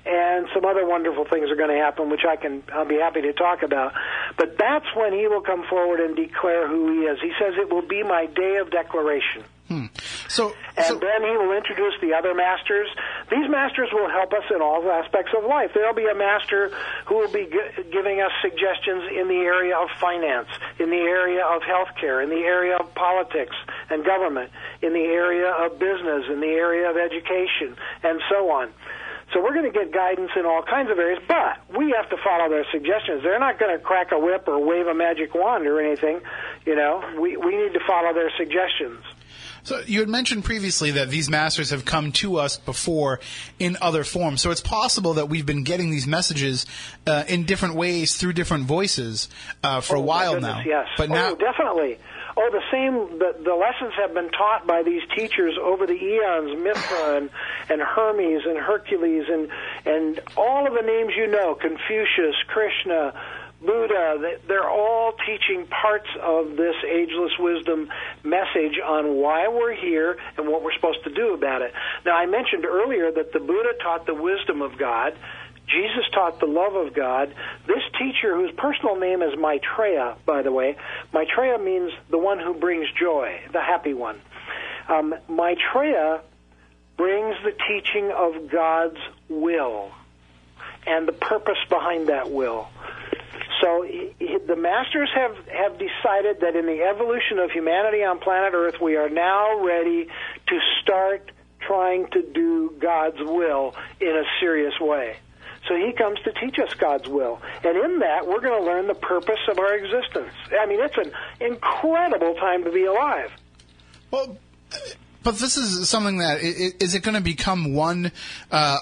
[SPEAKER 6] and some other wonderful things are going to happen, which I can I'll be happy to talk about. But that's when he will come forward and declare who he is. He says it will be my day of declaration. Hmm.
[SPEAKER 1] So,
[SPEAKER 6] And
[SPEAKER 1] so
[SPEAKER 6] then he will introduce the other masters. These masters will help us in all aspects of life. There'll be a master who will be gi- giving us suggestions in the area of finance, in the area of healthcare, in the area of politics and government, in the area of business, in the area of education, and so on. So we're going to get guidance in all kinds of areas, but we have to follow their suggestions. They're not going to crack a whip or wave a magic wand or anything. You know, we, we need to follow their suggestions.
[SPEAKER 1] So you had mentioned previously that these masters have come to us before in other forms. So it's possible that we've been getting these messages uh, in different ways through different voices uh, for a
[SPEAKER 6] Oh, my
[SPEAKER 1] while
[SPEAKER 6] goodness,
[SPEAKER 1] now.
[SPEAKER 6] Yes.
[SPEAKER 1] But
[SPEAKER 6] oh,
[SPEAKER 1] now,
[SPEAKER 6] definitely. Oh, the same. The, the lessons have been taught by these teachers over the eons, Mithra and, and Hermes and Hercules and and all of the names you know, Confucius, Krishna, Buddha. they- They're all teaching parts of this ageless wisdom message on why we're here and what we're supposed to do about it. Now, I mentioned earlier that the Buddha taught the wisdom of God. Jesus taught the love of God. This teacher, whose personal name is Maitreya, by the way, Maitreya means the one who brings joy, the happy one. Um, Maitreya brings the teaching of God's will and the purpose behind that will. So he, he- the masters have, have decided that in the evolution of humanity on planet Earth, we are now ready to start trying to do God's will in a serious way. So he comes to teach us God's will. And in that, we're going to learn the purpose of our existence. I mean, it's an incredible time to be alive.
[SPEAKER 1] well, but this is something that is it going to become one uh,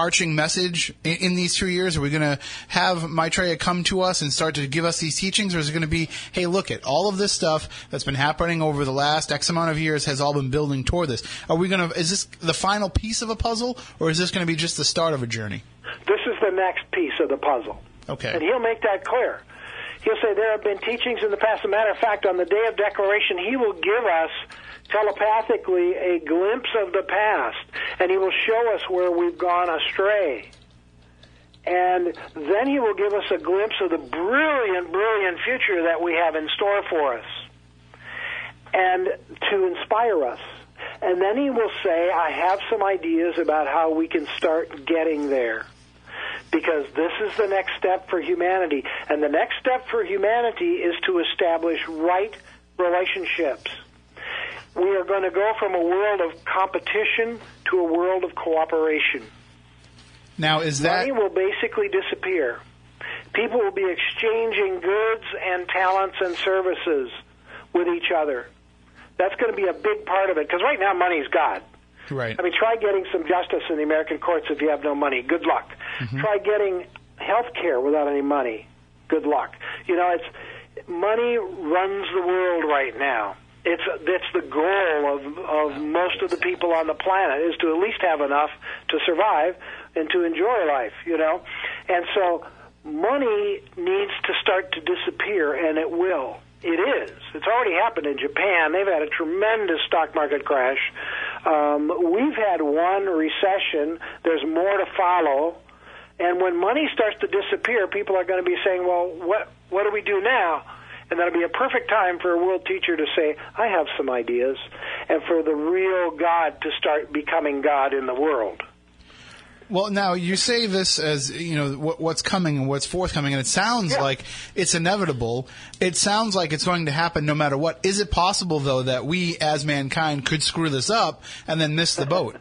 [SPEAKER 1] overarching message in, in these two years? Are we going to have Maitreya come to us and start to give us these teachings, or is it going to be, hey, look at all of this stuff that's been happening over the last X amount of years has all been building toward this? Are we going to? Is this the final piece of a puzzle, or is this going to be just the start of a journey?
[SPEAKER 6] This is the next piece of the puzzle.
[SPEAKER 1] Okay.
[SPEAKER 6] And he'll make that clear. He'll say there have been teachings in the past. As a matter of fact, on the day of declaration, he will give us telepathically a glimpse of the past, and he will show us where we've gone astray. And then he will give us a glimpse of the brilliant, brilliant future that we have in store for us, and to inspire us. And then he will say, I have some ideas about how we can start getting there because this is the next step for humanity. And the next step for humanity is to establish right relationships. We are going to go from a world of competition to a world of cooperation.
[SPEAKER 1] Now, is that
[SPEAKER 6] Money will basically disappear. People will be exchanging goods and talents and services with each other. That's going to be a big part of it because right now money's God.
[SPEAKER 1] right?
[SPEAKER 6] I mean, try getting some justice in the American courts if you have no money. Good luck. Mm-hmm. Try getting health care without any money. Good luck. You know, it's money runs the world right now. It's it's the goal of of most of the people on the planet is to at least have enough to survive and to enjoy life. You know, and so money needs to start to disappear, and it will. It is. It's already happened in Japan. They've had a tremendous stock market crash. Um, we've had one recession. There's more to follow. And when money starts to disappear, people are going to be saying, "Well, what what do we do now?" And that'll be a perfect time for a world teacher to say, "I have some ideas," and for the real God to start becoming God in the world.
[SPEAKER 1] Well, now you say this as you know what, what's coming and what's forthcoming, and it sounds
[SPEAKER 6] Yeah.
[SPEAKER 1] like it's inevitable. It sounds like it's going to happen no matter what. Is it possible though that we, as mankind, could screw this up and then miss the boat?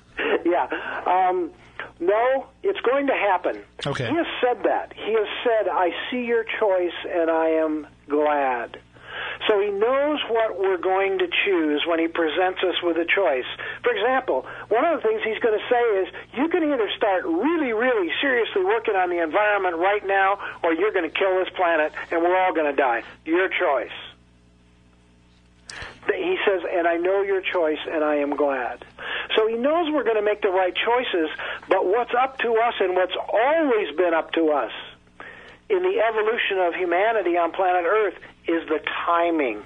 [SPEAKER 6] yeah. Um, no, it's going to happen.
[SPEAKER 1] Okay.
[SPEAKER 6] He has said that. He has said, I see your choice and I am glad. So he knows what we're going to choose when he presents us with a choice. For example, one of the things he's going to say is, you can either start really, really seriously working on the environment right now, or you're going to kill this planet and we're all going to die. Your choice. He says, and I know your choice, and I am glad. So he knows we're going to make the right choices, but what's up to us and what's always been up to us in the evolution of humanity on planet Earth is the timing.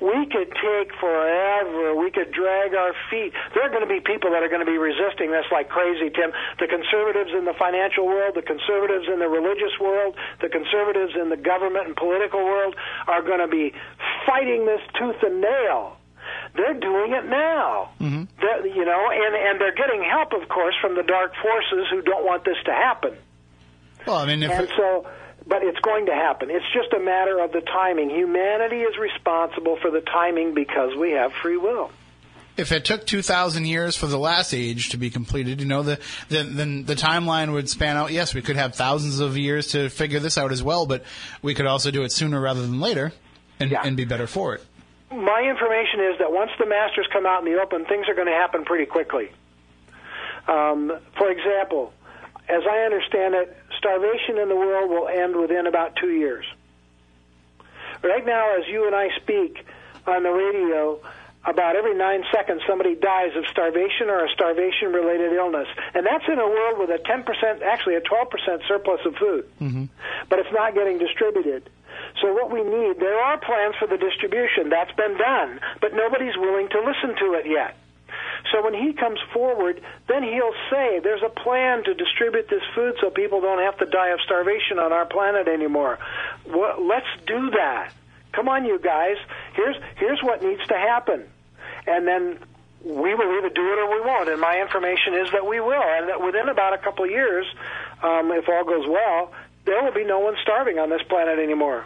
[SPEAKER 6] We could take forever. We could drag our feet. There are going to be people that are going to be resisting this like crazy, Tim. The conservatives in the financial world, the conservatives in the religious world, the conservatives in the government and political world are going to be fighting this tooth and nail. They're doing it now. Mm-hmm. You know, and and they're getting help, of course, from the dark forces who don't want this to happen.
[SPEAKER 1] Well, I mean, if
[SPEAKER 6] and so but it's going to happen. It's just a matter of the timing. Humanity is responsible for the timing because we have free will.
[SPEAKER 1] If it took two thousand years for the last age to be completed, you know, the, then then the timeline would span out. Yes, we could have thousands of years to figure this out as well, but we could also do it sooner rather than later, and,
[SPEAKER 6] Yeah.
[SPEAKER 1] and be better for it.
[SPEAKER 6] My information is that once the masters come out in the open, things are going to happen pretty quickly. Um, for example, as I understand it, starvation in the world will end within about two years. Right now, as you and I speak on the radio, about every nine seconds somebody dies of starvation or a starvation related illness. And that's in a world with a 10%, actually a 12% surplus of food. Mm-hmm. But it's not getting distributed. So what we need, there are plans for the distribution. That's been done, but nobody's willing to listen to it yet. So when he comes forward, then he'll say, there's a plan to distribute this food so people don't have to die of starvation on our planet anymore. Well, let's do that. Come on, you guys. Here's, here's what needs to happen. And then we will either do it or we won't. And my information is that we will. And that within about a couple of years, um, if all goes well, there will be no one starving on this planet anymore.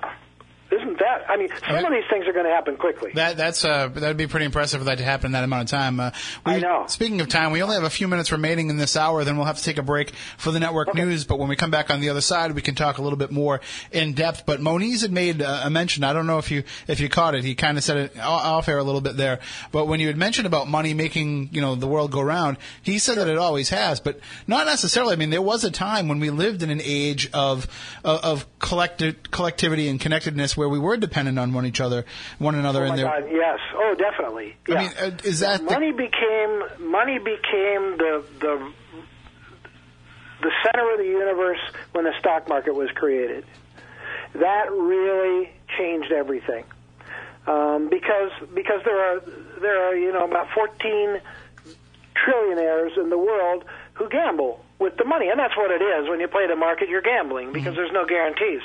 [SPEAKER 6] Isn't that? I mean, some of these things are going to happen quickly.
[SPEAKER 1] That that's uh, that would be pretty impressive for that to happen in that amount of time. Uh, we,
[SPEAKER 6] I know.
[SPEAKER 1] Speaking of time, we only have a few minutes remaining in this hour. Then we'll have to take a break for the network news. But when we come back on the other side, we can talk a little bit more in depth. But Moniz had made uh, a mention. I don't know if you if you caught it. He kind of said it off air a little bit there. But when you had mentioned about money making you know the world go round, he said that it always has, but not necessarily. I mean, there was a time when we lived in an age of of, of collecti- collectivity and connectedness where we were dependent on one each other, one another,
[SPEAKER 6] Oh
[SPEAKER 1] and
[SPEAKER 6] my. God! Yes. Oh, definitely.
[SPEAKER 1] I mean, uh, is that the-
[SPEAKER 6] money became money became the the the center of the universe when the stock market was created. That really changed everything um, because because there are there are you know about 14 trillionaires in the world who gamble with the money, and that's what it is. When you play the market, you're gambling because there's no guarantees,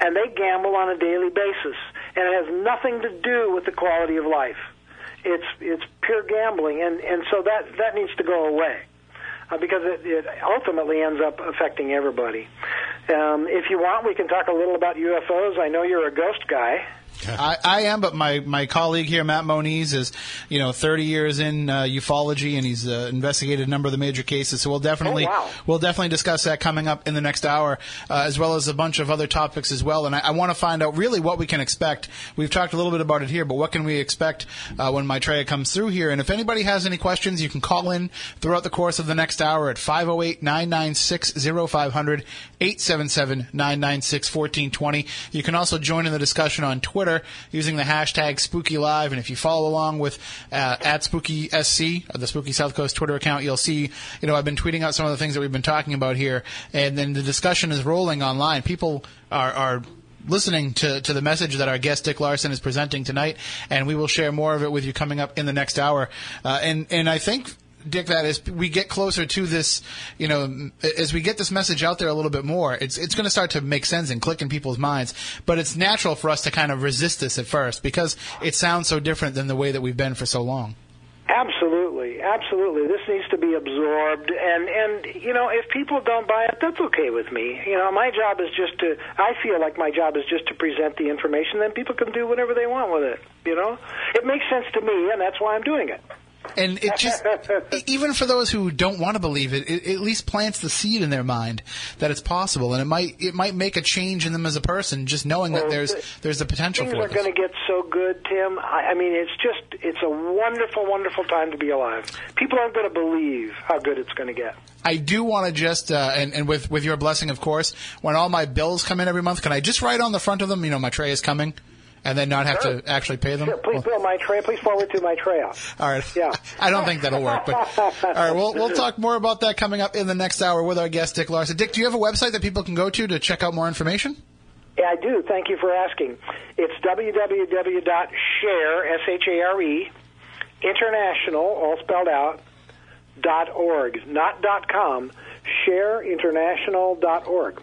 [SPEAKER 6] and they gamble on a daily basis, and it has nothing to do with the quality of life. It's it's pure gambling, and and so that that needs to go away. Uh, because it, it ultimately ends up affecting everybody. Um, if you want, we can talk a little about UFOs. I know you're a ghost guy.
[SPEAKER 1] I, I am, but my, my colleague here, Matt Moniz, is you know 30 years in uh, ufology, and he's uh, investigated a number of the major cases. So we'll definitely
[SPEAKER 6] Oh, wow.
[SPEAKER 1] we'll definitely discuss that coming up in the next hour, uh, as well as a bunch of other topics as well. And I, I want to find out really what we can expect. We've talked a little bit about it here, but what can we expect uh, when Maitreya comes through here? And if anybody has any questions, you can call in throughout the course of the next hour at 508-996-0500, 877-996-1420. You can also join in the discussion on Twitter using the hashtag Spooky Live, and if you follow along with uh, at Spooky SC, the Spooky South Coast Twitter account, you'll see. You know, I've been tweeting out some of the things that we've been talking about here, and then the discussion is rolling online. People are are listening to, to the message that our guest Dick Larson is presenting tonight, and we will share more of it with you coming up in the next hour. Uh, and and I think. Dick, that as we get closer to this, you know, as we get this message out there a little bit more, it's it's going to start to make sense and click in people's minds. But it's natural for us to kind of resist this at first because it sounds so different than the way that we've been for so long.
[SPEAKER 6] Absolutely, absolutely. This needs to be absorbed, and and you know, if people don't buy it, that's okay with me. You know, my job is just to. I feel like my job is just to present the information. Then people can do whatever they want with it. You know, it makes sense to me, and that's why I'm doing it.
[SPEAKER 1] And it just, even for those who don't want to believe it, it, at least plants the seed in their mind that it's possible, and it might it might make a change in them as a person just knowing that there's
[SPEAKER 6] the-
[SPEAKER 1] there's the potential
[SPEAKER 6] Things
[SPEAKER 1] for
[SPEAKER 6] are going to get so good, Tim. I, I mean, it's just it's a wonderful, wonderful time to be alive. People aren't going to believe how good it's going to get.
[SPEAKER 1] I do want to just, uh, and, and with with your blessing, of course, when all my bills come in every month, can I just write on the front of them, you know, my tray is coming, and then not have
[SPEAKER 6] Sure.
[SPEAKER 1] to actually pay them?
[SPEAKER 6] Sure, please
[SPEAKER 1] Well,
[SPEAKER 6] fill my tray. Please forward to my tray.
[SPEAKER 1] all right.
[SPEAKER 6] Yeah.
[SPEAKER 1] I don't think that'll work, but all right. We'll we'll talk more about that coming up in the next hour with our guest Dick Larson. Dick, do you have a website that people can go to to check out more information?
[SPEAKER 6] Yeah, I do. Thank you for asking. It's www.share, S-H-A-R-E, international, all spelled out, dot org, not dot com, shareinternational.org.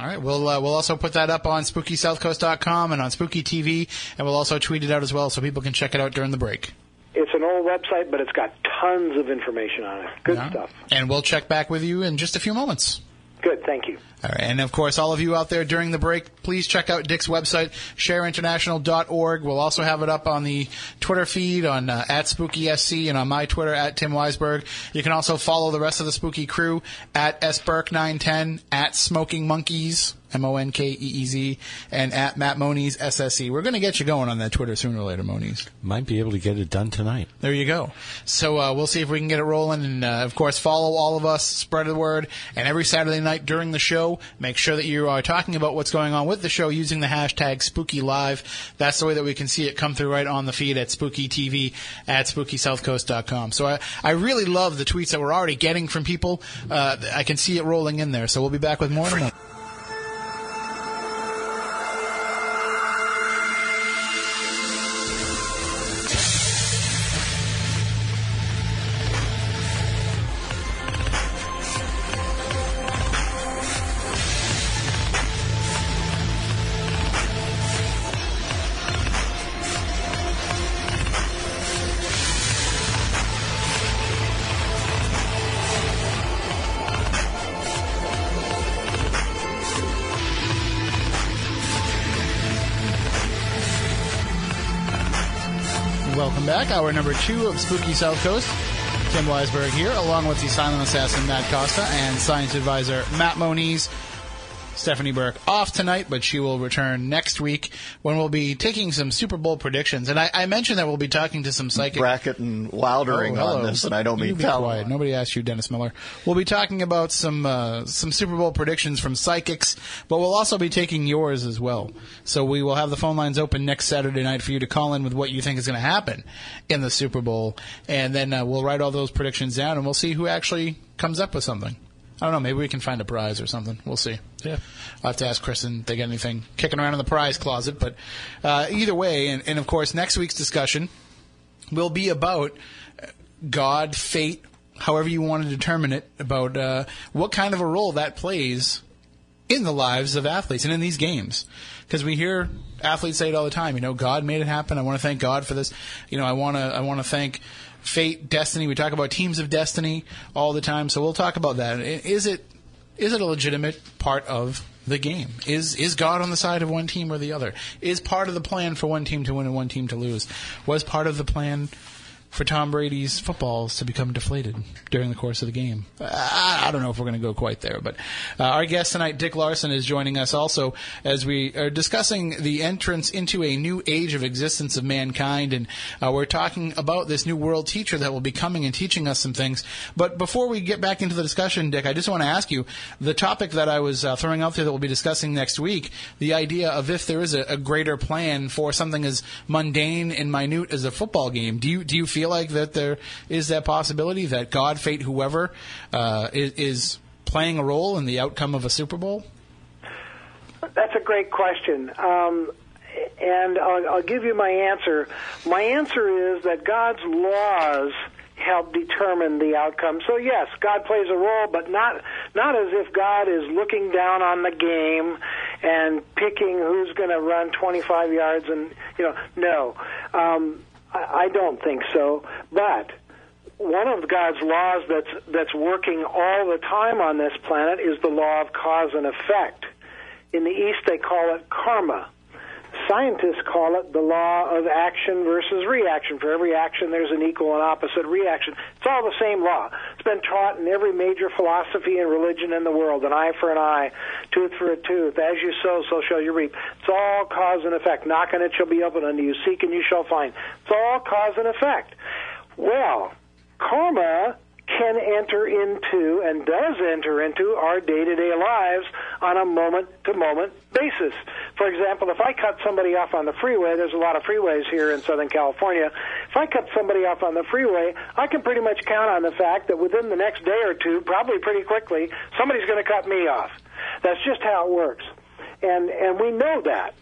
[SPEAKER 1] All right, we'll uh, we'll also put that up on SpookySouthCoast.com and on Spooky TV, and we'll also tweet it out as well so people can check it out during the break.
[SPEAKER 6] It's an old website, but it's got tons of information on it. Good
[SPEAKER 1] Yeah.
[SPEAKER 6] stuff.
[SPEAKER 1] And we'll check back with you in just a few moments.
[SPEAKER 6] Good, thank you.
[SPEAKER 1] All right, and of course, all of you out there during the break, please check out Dick's website, shareinternational.org. We'll also have it up on the Twitter feed on uh, at SpookySC and on my Twitter at Tim Weisberg. You can also follow the rest of the Spooky crew at sburk910, at Smoking Monkeez, M-O-N-K-E-E-Z, and at Matt Moniz, SSE. We're going to get you going on that Twitter sooner or later, Moniz.
[SPEAKER 2] Might be able to get it done tonight.
[SPEAKER 1] There you go. So uh, we'll see if we can get it rolling, and uh, of course, follow all of us, spread the word, and every Saturday night during the show, make sure that you are talking about what's going on with the show using the hashtag Spooky Live. That's the way that we can see it come through right on the feed at Spooky TV at SpookySouthCoast.com. So I, I really love the tweets that we're already getting from people. Uh, I can see it rolling in there. So we'll be back with more in a moment. Hour number two of Spooky South Coast. Tim Weisberg here, along with the silent assassin Matt Costa and science advisor Matt Moniz. Stephanie Burke off tonight, but she will return next week when we'll be taking some Super Bowl predictions. And I, I mentioned that we'll be talking to some psychic
[SPEAKER 7] bracket and wildering
[SPEAKER 1] Oh,
[SPEAKER 7] on this, and I don't mean
[SPEAKER 1] quiet. Nobody asked you, Dennis Miller. We'll be talking about some uh, some Super Bowl predictions from psychics, but we'll also be taking yours as well. So we will have the phone lines open next Saturday night for you to call in with what you think is going to happen in the Super Bowl, and then uh, we'll write all those predictions down, and we'll see who actually comes up with something. I don't know. Maybe we can find a prize or something. We'll see.
[SPEAKER 3] Yeah.
[SPEAKER 1] I'll have to ask Kristen if they got anything kicking around in the prize closet. But uh, either way, and, and of course, next week's discussion will be about uh, God, fate, however you want to determine it, about uh, what kind of a role that plays in the lives of athletes and in these games. Because we hear athletes say it all the time. You know, God made it happen. I want to thank God for this. You know, I want to I want to thank fate, destiny. We talk about teams of destiny all the time. So we'll talk about that. Is it is it a legitimate part of the game? Is is God on the side of one team or the other? Is part of the plan for one team to win and one team to lose? Was part of the plan for Tom Brady's footballs to become deflated during the course of the game. I, I don't know if we're going to go quite there, but uh, our guest tonight, Dick Larson, is joining us also as we are discussing the entrance into a new age of existence of mankind, and uh, we're talking about this new world teacher that will be coming and teaching us some things. But before we get back into the discussion, Dick, I just want to ask you the topic that I was uh, throwing out there that we'll be discussing next week: the idea of if there is a, a greater plan for something as mundane and minute as a football game. Do you do you feel like that there is that possibility that God, fate, whoever uh, is, is playing a role in the outcome of a Super Bowl?
[SPEAKER 6] That's a great question. Um, and I'll, I'll give you my answer. My answer is that God's laws help determine the outcome. So yes, God plays a role, but not not as if God is looking down on the game and picking who's going to run 25 yards and you know no. Um, I, I don't think so. But one of God's laws that's that's working all the time on this planet is the law of cause and effect. In the East, they call it karma. Scientists call it the law of action versus reaction. For every action, there's an equal and opposite reaction. It's all the same law. It's been taught in every major philosophy and religion in the world an eye for an eye, tooth for a tooth. As you sow, so shall you reap. It's all cause and effect. Knock and it shall be opened unto you. Seek and you shall find. It's all cause and effect. Well, karma can enter into and does enter into our day-to-day lives on a moment-to-moment basis. For example, if I cut somebody off on the freeway, there's a lot of freeways here in Southern California. If I cut somebody off on the freeway, I can pretty much count on the fact that within the next day or two, probably pretty quickly, somebody's going to cut me off. That's just how it works. And and we know that.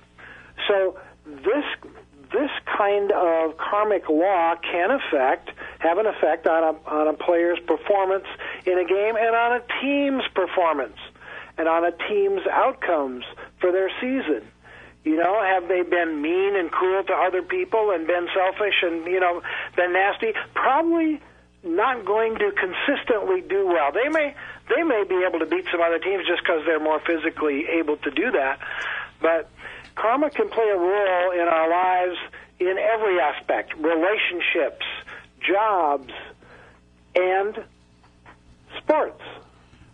[SPEAKER 6] So this this kind of karmic law can affect have an effect on a on a player's performance in a game and on a team's performance and on a team's outcomes for their season. You know, have they been mean and cruel to other people and been selfish and you know been nasty? Probably not going to consistently do well. They may they may be able to beat some other teams just because they're more physically able to do that, but karma can play a role in our lives in every aspect relationships, jobs, and sports.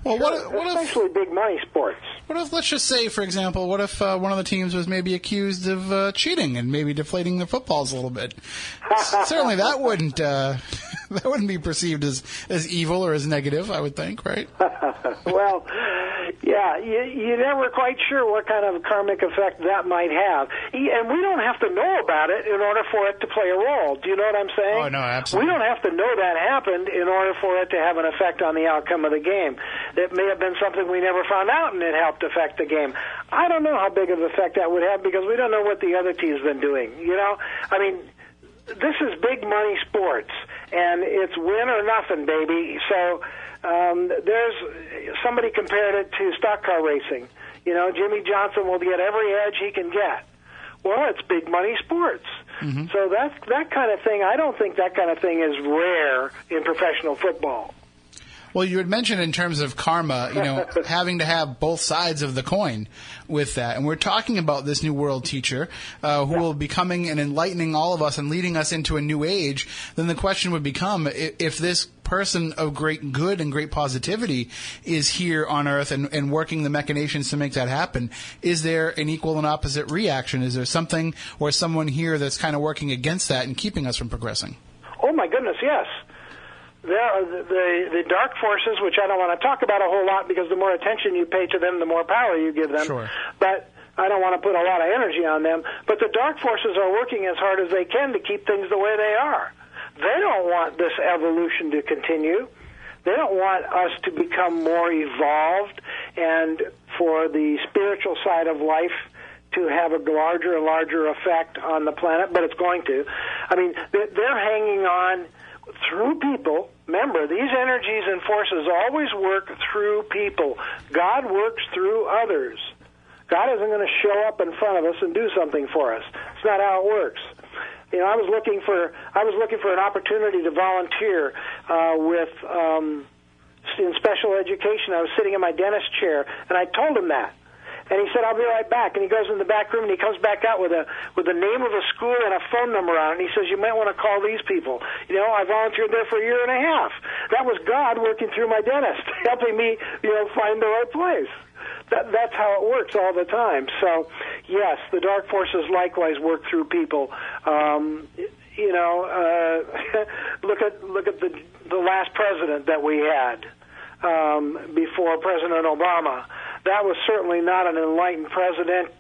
[SPEAKER 1] Well, what, what if
[SPEAKER 6] Especially big money sports.
[SPEAKER 1] what if let's just say, for example, what if uh, one of the teams was maybe accused of uh, cheating and maybe deflating their footballs a little bit? Certainly, that wouldn't uh, that wouldn't be perceived as as evil or as negative. I would think, right?
[SPEAKER 6] well, yeah, you, you're never quite sure what kind of karmic effect that might have. And we don't have to know about it in order for it to play a role. Do you know what I'm saying?
[SPEAKER 1] Oh, no, absolutely.
[SPEAKER 6] We don't have to know that happened in order for it to have an effect on the outcome of the game. It may have been something we never found out and it helped affect the game. I don't know how big of an effect that would have because we don't know what the other team's been doing. You know? I mean, this is big money sports, and it's win or nothing, baby. So um, there's somebody compared it to stock car racing. You know, Jimmie Johnson will get every edge he can get. Well, it's big money sports. So that's that kind of thing. I don't think that kind of thing is rare in professional football.
[SPEAKER 1] Well, you had mentioned in terms of karma, you know, having to have both sides of the coin with that. And we're talking about this new world teacher uh, who will be coming and enlightening all of us and leading us into a new age. Then the question would become if this person of great good and great positivity is here on earth and, and working the machinations to make that happen, is there an equal and opposite reaction? Is there something or someone here that's kind of working against that and keeping us from progressing?
[SPEAKER 6] Oh my goodness, yes. There are the, the the dark forces, which I don't want to talk about a whole lot because the more attention you pay to them, the more power you give them.
[SPEAKER 1] Sure.
[SPEAKER 6] But I don't want to put a lot of energy on them. But the dark forces are working as hard as they can to keep things the way they are. They don't want this evolution to continue. They don't want us to become more evolved and for the spiritual side of life to have a larger and larger effect on the planet, but it's going to. I mean, they're they're hanging on through people. Remember, these energies and forces always work through people. God works through others. God isn't going to show up in front of us and do something for us. It's not how it works. You know, I was looking for I was looking for an opportunity to volunteer uh, with um, in special education. I was sitting in my dentist chair, and I told him that. And he said, "I'll be right back." And he goes in the back room and he comes back out with a with the name of a school and a phone number on it. And he says, "You might want to call these people." You know, I volunteered there for a year and a half. That was God working through my dentist, helping me, you know, find the right place. That, that's how it works all the time. So, yes, the dark forces likewise work through people. Um, you know, uh, look at look at the the last president that we had um, before President Obama. That was certainly not an enlightened president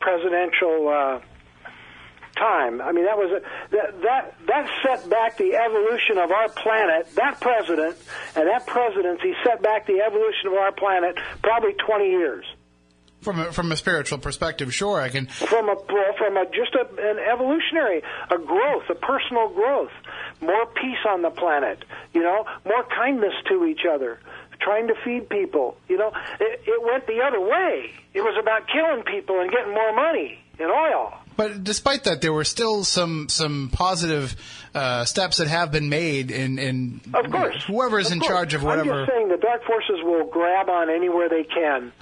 [SPEAKER 6] presidential uh, time. I mean, that was a, that that that set back the evolution of our planet. That president and that presidency set back the evolution of our planet probably 20 years.
[SPEAKER 1] From a, from a spiritual perspective, sure, I can
[SPEAKER 6] from a from a just a, an evolutionary a growth a personal growth more peace on the planet you know more kindness to each other trying to feed people you know it, it went the other way it was about killing people and getting more money and oil
[SPEAKER 1] But despite that, there were still some some positive uh, steps that have been made, in, in
[SPEAKER 6] of course
[SPEAKER 1] whoever's
[SPEAKER 6] Of
[SPEAKER 1] in
[SPEAKER 6] course.
[SPEAKER 1] charge of whatever.
[SPEAKER 6] I'm just saying the dark forces will grab on anywhere they can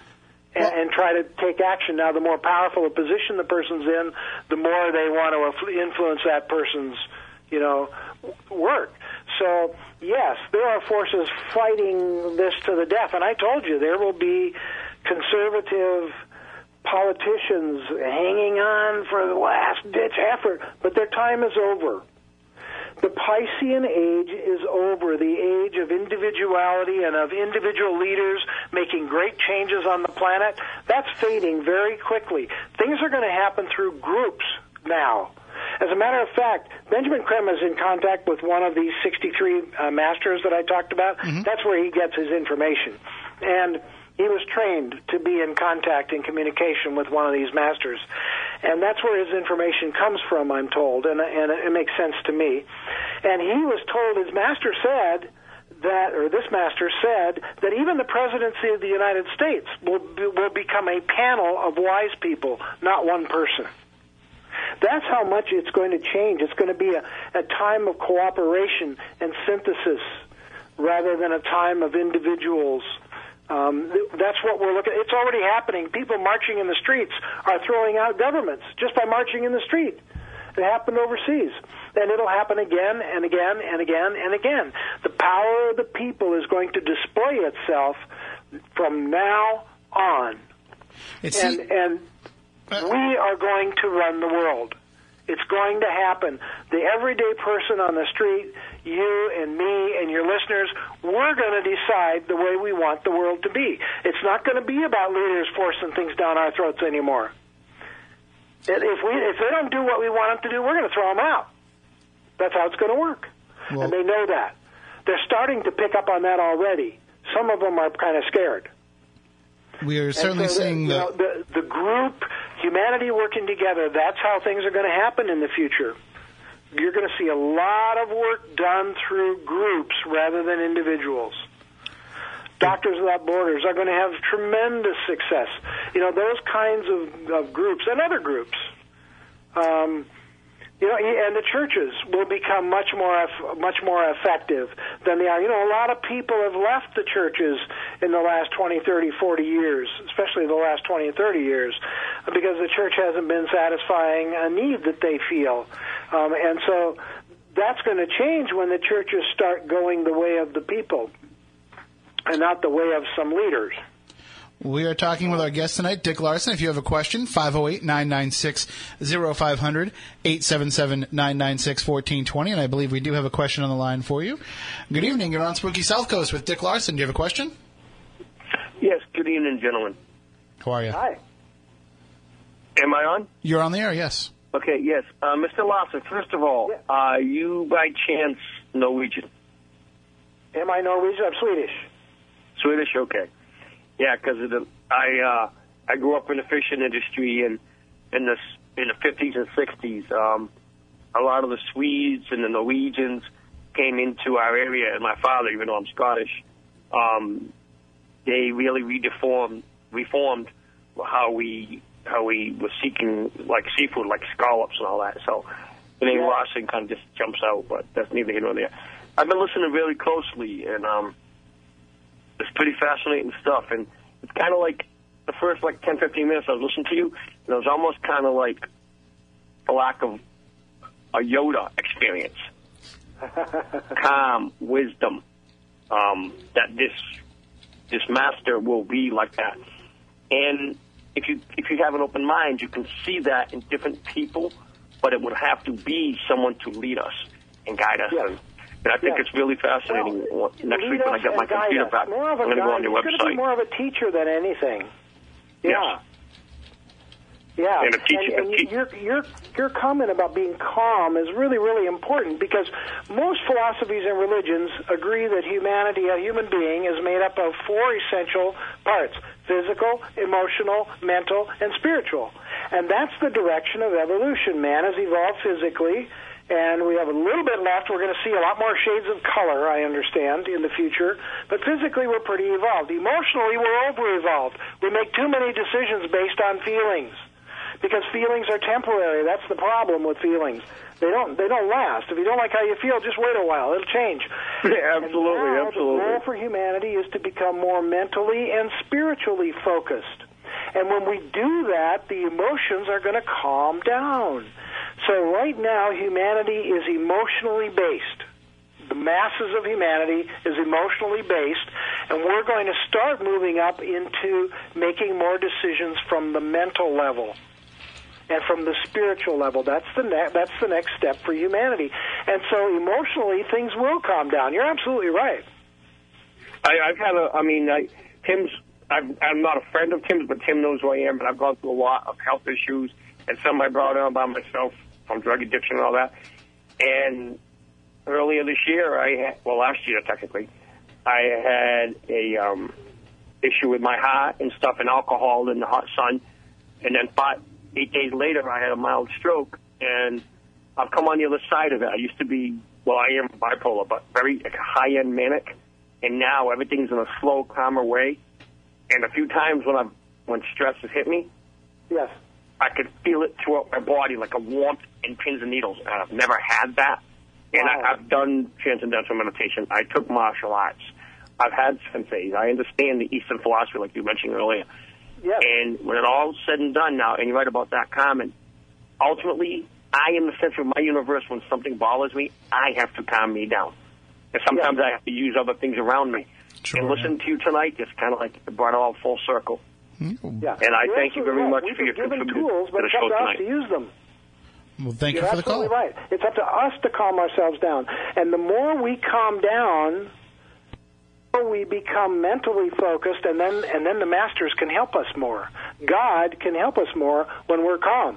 [SPEAKER 6] and, and try to take action. Now, the more powerful a position the person's in, the more they want to influence that person's, you know, work. So, yes, there are forces fighting this to the death, and I told you there will be conservative politicians hanging on for the last ditch effort, but their time is over. The Piscean age is over, the age of individuality and of individual leaders making great changes on the planet. That's fading very quickly. Things are going to happen through groups now. As a matter of fact, Benjamin Creme is in contact with one of these 63 uh, masters that I talked about. That's where he gets his information. And he was trained to be in contact and communication with one of these masters. And that's where his information comes from, I'm told, and, and it makes sense to me. And he was told, his master said, that, or this master said, that even the presidency of the United States will, will become a panel of wise people, not one person. That's how much it's going to change. It's going to be a, a time of cooperation and synthesis rather than a time of individuals. Um, th- that's what we're looking. It's already happening. People marching in the streets are throwing out governments just by marching in the street. It happened overseas, and it'll happen again and again and again and again. The power of the people is going to display itself from now on
[SPEAKER 1] It's
[SPEAKER 6] and and we are going to run the world. It's going to happen. The everyday person on the street, you and me and your listeners, we're going to decide the way we want the world to be. It's not going to be about leaders forcing things down our throats anymore. If we if they don't do what we want them to do, we're going to throw them out. That's how it's going to work,
[SPEAKER 1] Well-
[SPEAKER 6] and they know that. They're starting to pick up on that already. Some of them are kind of scared.
[SPEAKER 1] we are certainly
[SPEAKER 6] so the-
[SPEAKER 1] seeing
[SPEAKER 6] you
[SPEAKER 1] the.
[SPEAKER 6] know, the the group, humanity working together. That's how things are going to happen in the future. You're going to see a lot of work done through groups rather than individuals. Doctors Without Borders are going to have tremendous success. You know, those kinds of, of groups and other groups. Um, you know, and the churches will become much more much more effective than they are. You know, a lot of people have left the churches in the last 20, 30, 40 years, especially the last 20 and 30 years, because the church hasn't been satisfying a need that they feel. Um, and so that's going to change when the churches start going the way of the people and not the way of some leaders.
[SPEAKER 1] We are talking with our guest tonight, Dick Larson. If you have a question, 508 996 0500 877 996 1420. And I believe we do have a question on the line for you. Good evening. You're on Spooky South Coast with Dick Larson. Do you have a question?
[SPEAKER 7] Yes, good evening, gentlemen.
[SPEAKER 1] How are you?
[SPEAKER 6] Hi.
[SPEAKER 7] Am I on?
[SPEAKER 1] You're on the air, yes.
[SPEAKER 7] Okay, yes. Uh, Mr. Larson, first of all, are you by chance Norwegian?
[SPEAKER 6] Am I Norwegian? I'm Swedish.
[SPEAKER 7] Swedish? Okay. Yeah, because I uh, I grew up in the fishing industry and in the in the 50s and 60s. Um, a lot of the Swedes and the Norwegians came into our area, and my father, even though I'm Scottish, um, they really redeformed, reformed how we how we were seeking like seafood, like scallops and all that. So the name
[SPEAKER 6] Yeah.
[SPEAKER 7] Larson kind of just jumps out, but that's neither here nor there. I've been listening really closely, and um, it's pretty fascinating stuff. And it's kind of like the first like 10, 15 minutes I was listening to you, and it was almost kind of like the lack of a Yoda experience. Calm, wisdom, um, that this this master will be like that. And if you if you have an open mind, you can see that in different people, but it would have to be someone to lead us and guide us.
[SPEAKER 6] Yeah.
[SPEAKER 7] And, and I think
[SPEAKER 6] Yeah.
[SPEAKER 7] it's really fascinating.
[SPEAKER 6] Well,
[SPEAKER 7] Next week when I get my computer back, I'm
[SPEAKER 6] More of a
[SPEAKER 7] going to go on your
[SPEAKER 6] He's going to be
[SPEAKER 7] website.
[SPEAKER 6] more of a teacher than anything. Yeah.
[SPEAKER 7] Yes.
[SPEAKER 6] Yeah,
[SPEAKER 7] And teacher-
[SPEAKER 6] and, and your your your comment about being calm is really really important because most philosophies and religions agree that humanity, a human being, is made up of four essential parts: physical, emotional, mental, and spiritual. And that's the direction of evolution. Man has evolved physically, and we have a little bit left. We're going to see a lot more shades of color, I understand, in the future. But physically, we're pretty evolved. Emotionally, we're over evolved. We make too many decisions based on feelings because feelings are temporary. That's the problem with feelings. They don't they don't last. If you don't like how you feel, just wait a while. It'll change.
[SPEAKER 7] Yeah, absolutely,
[SPEAKER 6] now
[SPEAKER 7] absolutely.
[SPEAKER 6] The goal for humanity is to become more mentally and spiritually focused. And when we do that, the emotions are going to calm down. So right now, humanity is emotionally based. The masses of humanity is emotionally based, and we're going to start moving up into making more decisions from the mental level and from the spiritual level. That's the ne- that's the next step for humanity. And so emotionally, things will calm down. You're absolutely right.
[SPEAKER 7] I, I've had a, I mean, I, Tim's, I'm, I'm not a friend of Tim's, but Tim knows who I am, but I've gone through a lot of health issues, and some I brought on by myself from drug addiction and all that. And earlier this year, I had, well, last year technically, I had a um, issue with my heart and stuff, and alcohol in the hot sun, and then five, eight days later, I had a mild stroke, and I've come on the other side of it. I used to be, well, I am bipolar, but very like, high-end manic, and now everything's in a slow, calmer way. And a few times when I've when stress has hit me,
[SPEAKER 6] Yes.
[SPEAKER 7] I could feel it throughout my body like a warmth in pins and needles. And I've never had that. And
[SPEAKER 6] Wow.
[SPEAKER 7] I, I've done transcendental meditation. I took martial arts. I've had senseis. I understand the Eastern philosophy, like you mentioned earlier.
[SPEAKER 6] Yes.
[SPEAKER 7] And when it all said and done now, and you're right about that comment, ultimately, I am the center of my universe. When something bothers me, I have to calm me down. And sometimes I have to use other things around me.
[SPEAKER 1] Sure,
[SPEAKER 7] and listen to you tonight, it's kind of like it brought it all full circle. Mm-hmm.
[SPEAKER 6] Yeah.
[SPEAKER 7] And I
[SPEAKER 6] You're
[SPEAKER 7] thank you very
[SPEAKER 6] absolutely
[SPEAKER 7] much
[SPEAKER 6] right.
[SPEAKER 7] for your
[SPEAKER 6] We've been given
[SPEAKER 7] contribution
[SPEAKER 6] tools,
[SPEAKER 7] to
[SPEAKER 6] but
[SPEAKER 7] the
[SPEAKER 6] it's up
[SPEAKER 7] show
[SPEAKER 6] to us
[SPEAKER 7] tonight.
[SPEAKER 6] to use them.
[SPEAKER 1] Well, thank
[SPEAKER 6] You're
[SPEAKER 1] you for the
[SPEAKER 6] absolutely
[SPEAKER 1] call.
[SPEAKER 6] right. It's up to us to calm ourselves down. And the more we calm down, the more we become mentally focused, and then and then the masters can help us more. God can help us more when we're calm.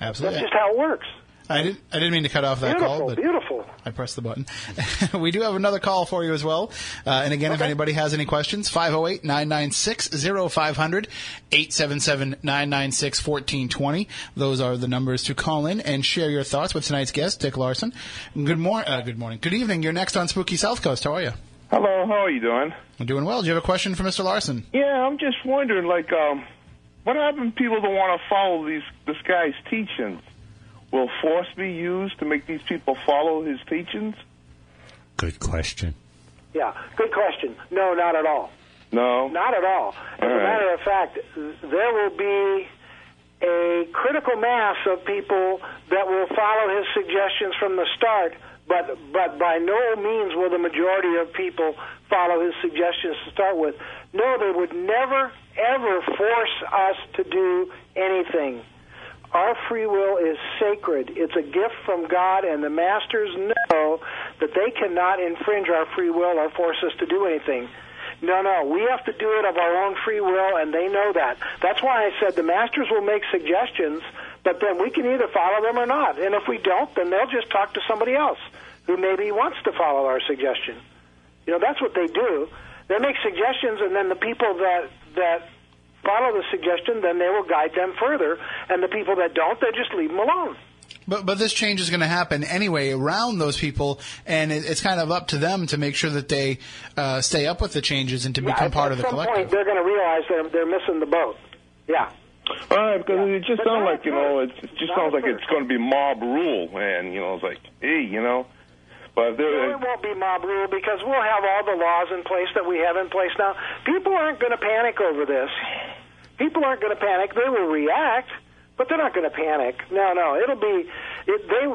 [SPEAKER 1] Absolutely.
[SPEAKER 6] That's just how it works.
[SPEAKER 1] I didn't. I didn't mean to cut off that
[SPEAKER 6] Beautiful,
[SPEAKER 1] call, but
[SPEAKER 6] beautiful.
[SPEAKER 1] I pressed the button. we do have another call for you as well. Uh, and again, if anybody has any questions, 508 996 0500 877 996 1420. Those are the numbers to call in and share your thoughts with tonight's guest, Dick Larson. Good, mor- uh, good morning. Good evening. You're next on Spooky South Coast. How are you?
[SPEAKER 8] Hello, how are you doing?
[SPEAKER 1] I'm doing well. Do you have a question for Mr. Larson?
[SPEAKER 8] Yeah, I'm just wondering, like, um, what happens to people that want to follow these this guy's teachings? Will force be used to make these people follow his teachings?
[SPEAKER 2] Good question.
[SPEAKER 6] Yeah, good question. No, not at all.
[SPEAKER 8] No.
[SPEAKER 6] Not at all. As
[SPEAKER 8] All
[SPEAKER 6] a
[SPEAKER 8] right.
[SPEAKER 6] matter of fact, there will be a critical mass of people that will follow his suggestions from the start, but but by no means will the majority of people follow his suggestions to start with. No, they would never ever force us to do anything. Our free will is sacred. It's a gift from God, and the masters know that they cannot infringe our free will or force us to do anything. No, no, we have to do it of our own free will, and they know that. That's why I said the masters will make suggestions, but then we can either follow them or not. And if we don't, then they'll just talk to somebody else who maybe wants to follow our suggestion. You know, that's what they do. They make suggestions, and then the people that that follow the suggestion, then they will guide them further. And the people that don't, they just leave them alone.
[SPEAKER 1] But but this change is going to happen anyway around those people, and it, it's kind of up to them to make sure that they uh, stay up with the changes and to become part of the
[SPEAKER 6] some
[SPEAKER 1] collective.
[SPEAKER 6] point, they're going to realize they're they're missing the boat. Yeah.
[SPEAKER 8] All right, because it just
[SPEAKER 6] But
[SPEAKER 8] sounds like you know,
[SPEAKER 6] first.
[SPEAKER 8] it just
[SPEAKER 6] Not
[SPEAKER 8] sounds like it's going to be mob rule, and you know, it's like, hey, you know,
[SPEAKER 6] No, it won't be mob rule because we'll have all the laws in place that we have in place now. People aren't going to panic over this. People aren't going to panic. They will react, but they're not going to panic. No, no, it'll be it, they.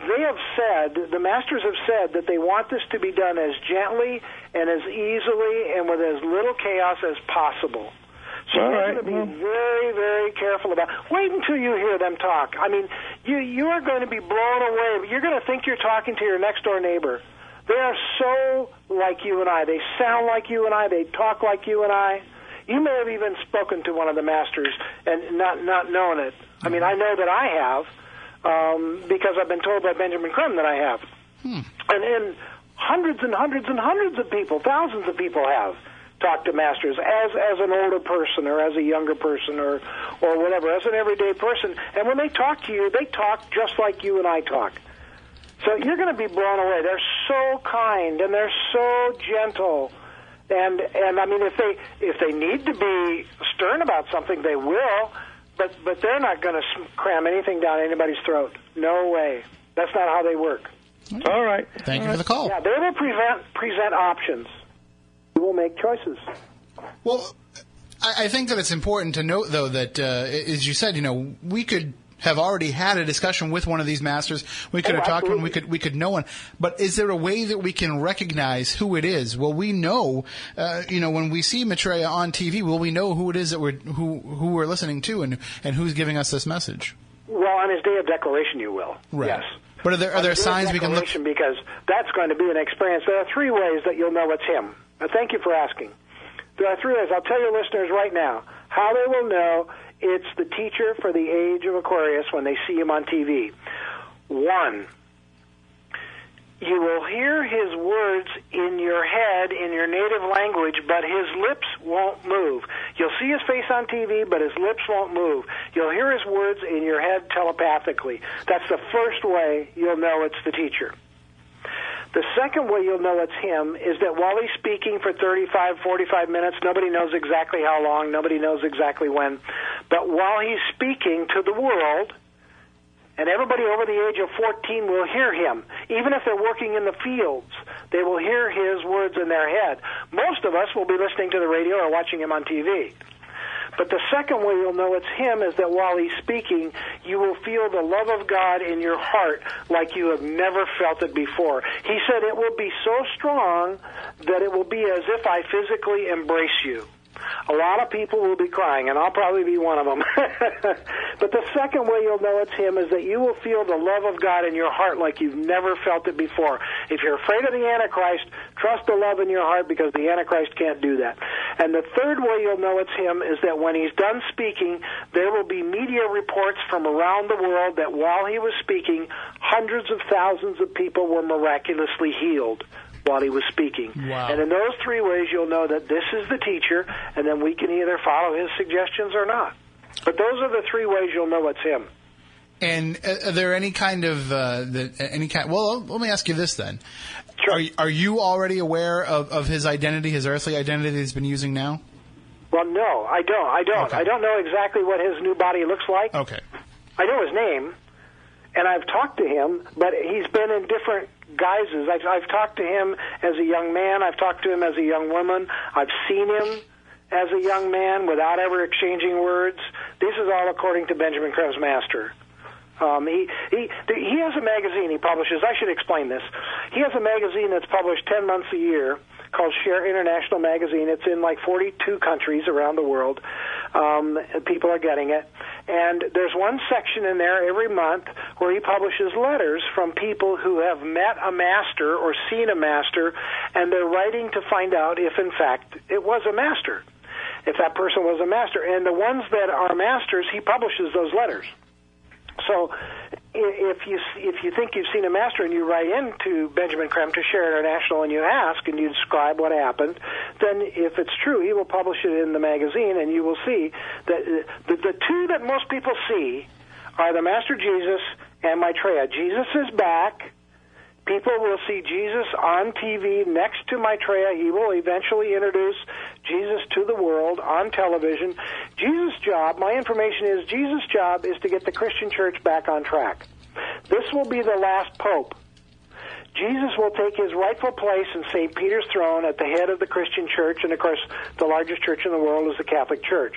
[SPEAKER 6] They have said the masters have said that they want this to be done as gently and as easily and with as little chaos as possible. So
[SPEAKER 8] All right,
[SPEAKER 6] to be
[SPEAKER 8] well.
[SPEAKER 6] very, very careful about. Wait until you hear them talk. I mean, you you are going to be blown away. You're going to think you're talking to your next door neighbor. They are so like you and I. They sound like you and I. They talk like you and I. You may have even spoken to one of the masters and not not known it. I mean, I know that I have um, because I've been told by Benjamin Creme that I have, and and hundreds and hundreds and hundreds of people, thousands of people have talked to masters as as an older person or as a younger person or or whatever, as an everyday person. And when they talk to you, they talk just like you and I talk. So you're going to be blown away. They're so kind and they're so gentle. And and I mean if they if they need to be stern about something they will, but but they're not going to cram anything down anybody's throat. No way. That's not how they work.
[SPEAKER 8] all right,
[SPEAKER 1] Thank you for the call.
[SPEAKER 6] Yeah, they will present present options. You will make choices.
[SPEAKER 1] Well, I, think that it's important to note, though, that uh, as you said, you know, we could have already had a discussion with one of these masters. We could
[SPEAKER 6] Oh,
[SPEAKER 1] have talked to one. We could we could know one. But is there a way that we can recognize who it is? Will we know? Uh, you know, when we see Maitreya on TV, will we know who it is that we're who who we're listening to and and who's giving us this message?
[SPEAKER 6] Well, on his day of declaration, you will.
[SPEAKER 1] Right.
[SPEAKER 6] Yes.
[SPEAKER 1] But are there are there
[SPEAKER 6] his day of
[SPEAKER 1] signs we can look?
[SPEAKER 6] Because that's going to be an experience. There are three ways that you'll know it's him. Now, thank you for asking. There are three ways. I'll tell your listeners right now how they will know it's the teacher for the age of Aquarius when they see him on TV. One, you will hear his words in your head in your native language, but his lips won't move. You'll see his face on TV, but his lips won't move. You'll hear his words in your head telepathically. That's the first way you'll know it's the teacher. The second way you'll know it's him is that while he's speaking for 35, 45 minutes, nobody knows exactly how long, nobody knows exactly when, but while he's speaking to the world, and everybody over the age of 14 will hear him. Even if they're working in the fields, they will hear his words in their head. Most of us will be listening to the radio or watching him on TV. But the second way you'll know it's him is that while he's speaking, you will feel the love of God in your heart like you have never felt it before. He said it will be so strong that it will be as if I physically embrace you. A lot of people will be crying, and I'll probably be one of them. but the second way you'll know it's Him is that you will feel the love of God in your heart like you've never felt it before. If you're afraid of the Antichrist, trust the love in your heart because the Antichrist can't do that. And the third way you'll know it's Him is that when He's done speaking, there will be media reports from around the world that while He was speaking, hundreds of thousands of people were miraculously healed while he was speaking.
[SPEAKER 1] Wow.
[SPEAKER 6] And in those three ways, you'll know that this is the teacher, and then we can either follow his suggestions or not. But those are the three ways you'll know it's him.
[SPEAKER 1] And uh, are there any kind of uh, the, any kind? Well, let me ask you this then:
[SPEAKER 6] Sure.
[SPEAKER 1] Are you- are you already aware of, of his identity, his earthly identity that he's been using now?
[SPEAKER 6] Well, no, I don't. I don't.
[SPEAKER 1] Okay.
[SPEAKER 6] I don't know exactly what his new body looks like.
[SPEAKER 1] Okay.
[SPEAKER 6] I know his name, and I've talked to him, but he's been in different guises. I've, I've talked to him as a young man. I've talked to him as a young woman. I've seen him as a young man without ever exchanging words. This is all according to Benjamin Creme's Master. Um, he he he has a magazine he publishes. I should explain this. He has a magazine that's published ten months a year called Share International Magazine. It's in like 42 countries around the world. Um, people are getting it. And there's one section in there every month where he publishes letters from people who have met a master or seen a master, and they're writing to find out if, in fact, it was a master, if that person was a master. And the ones that are masters, he publishes those letters. So, if you if you think you've seen a master and you write into Benjamin Creme to Share International and you ask and you describe what happened, then if it's true, he will publish it in the magazine, and you will see that uh, the, the two that most people see are the Master Jesus and Maitreya. Jesus is back. People will see Jesus on TV next to Maitreya. He will eventually introduce Jesus to the world on television. Jesus' job, my information is, Jesus' job is to get the Christian church back on track. This will be the last pope. Jesus will take his rightful place in St. Peter's throne at the head of the Christian church, and of course, the largest church in the world is the Catholic Church.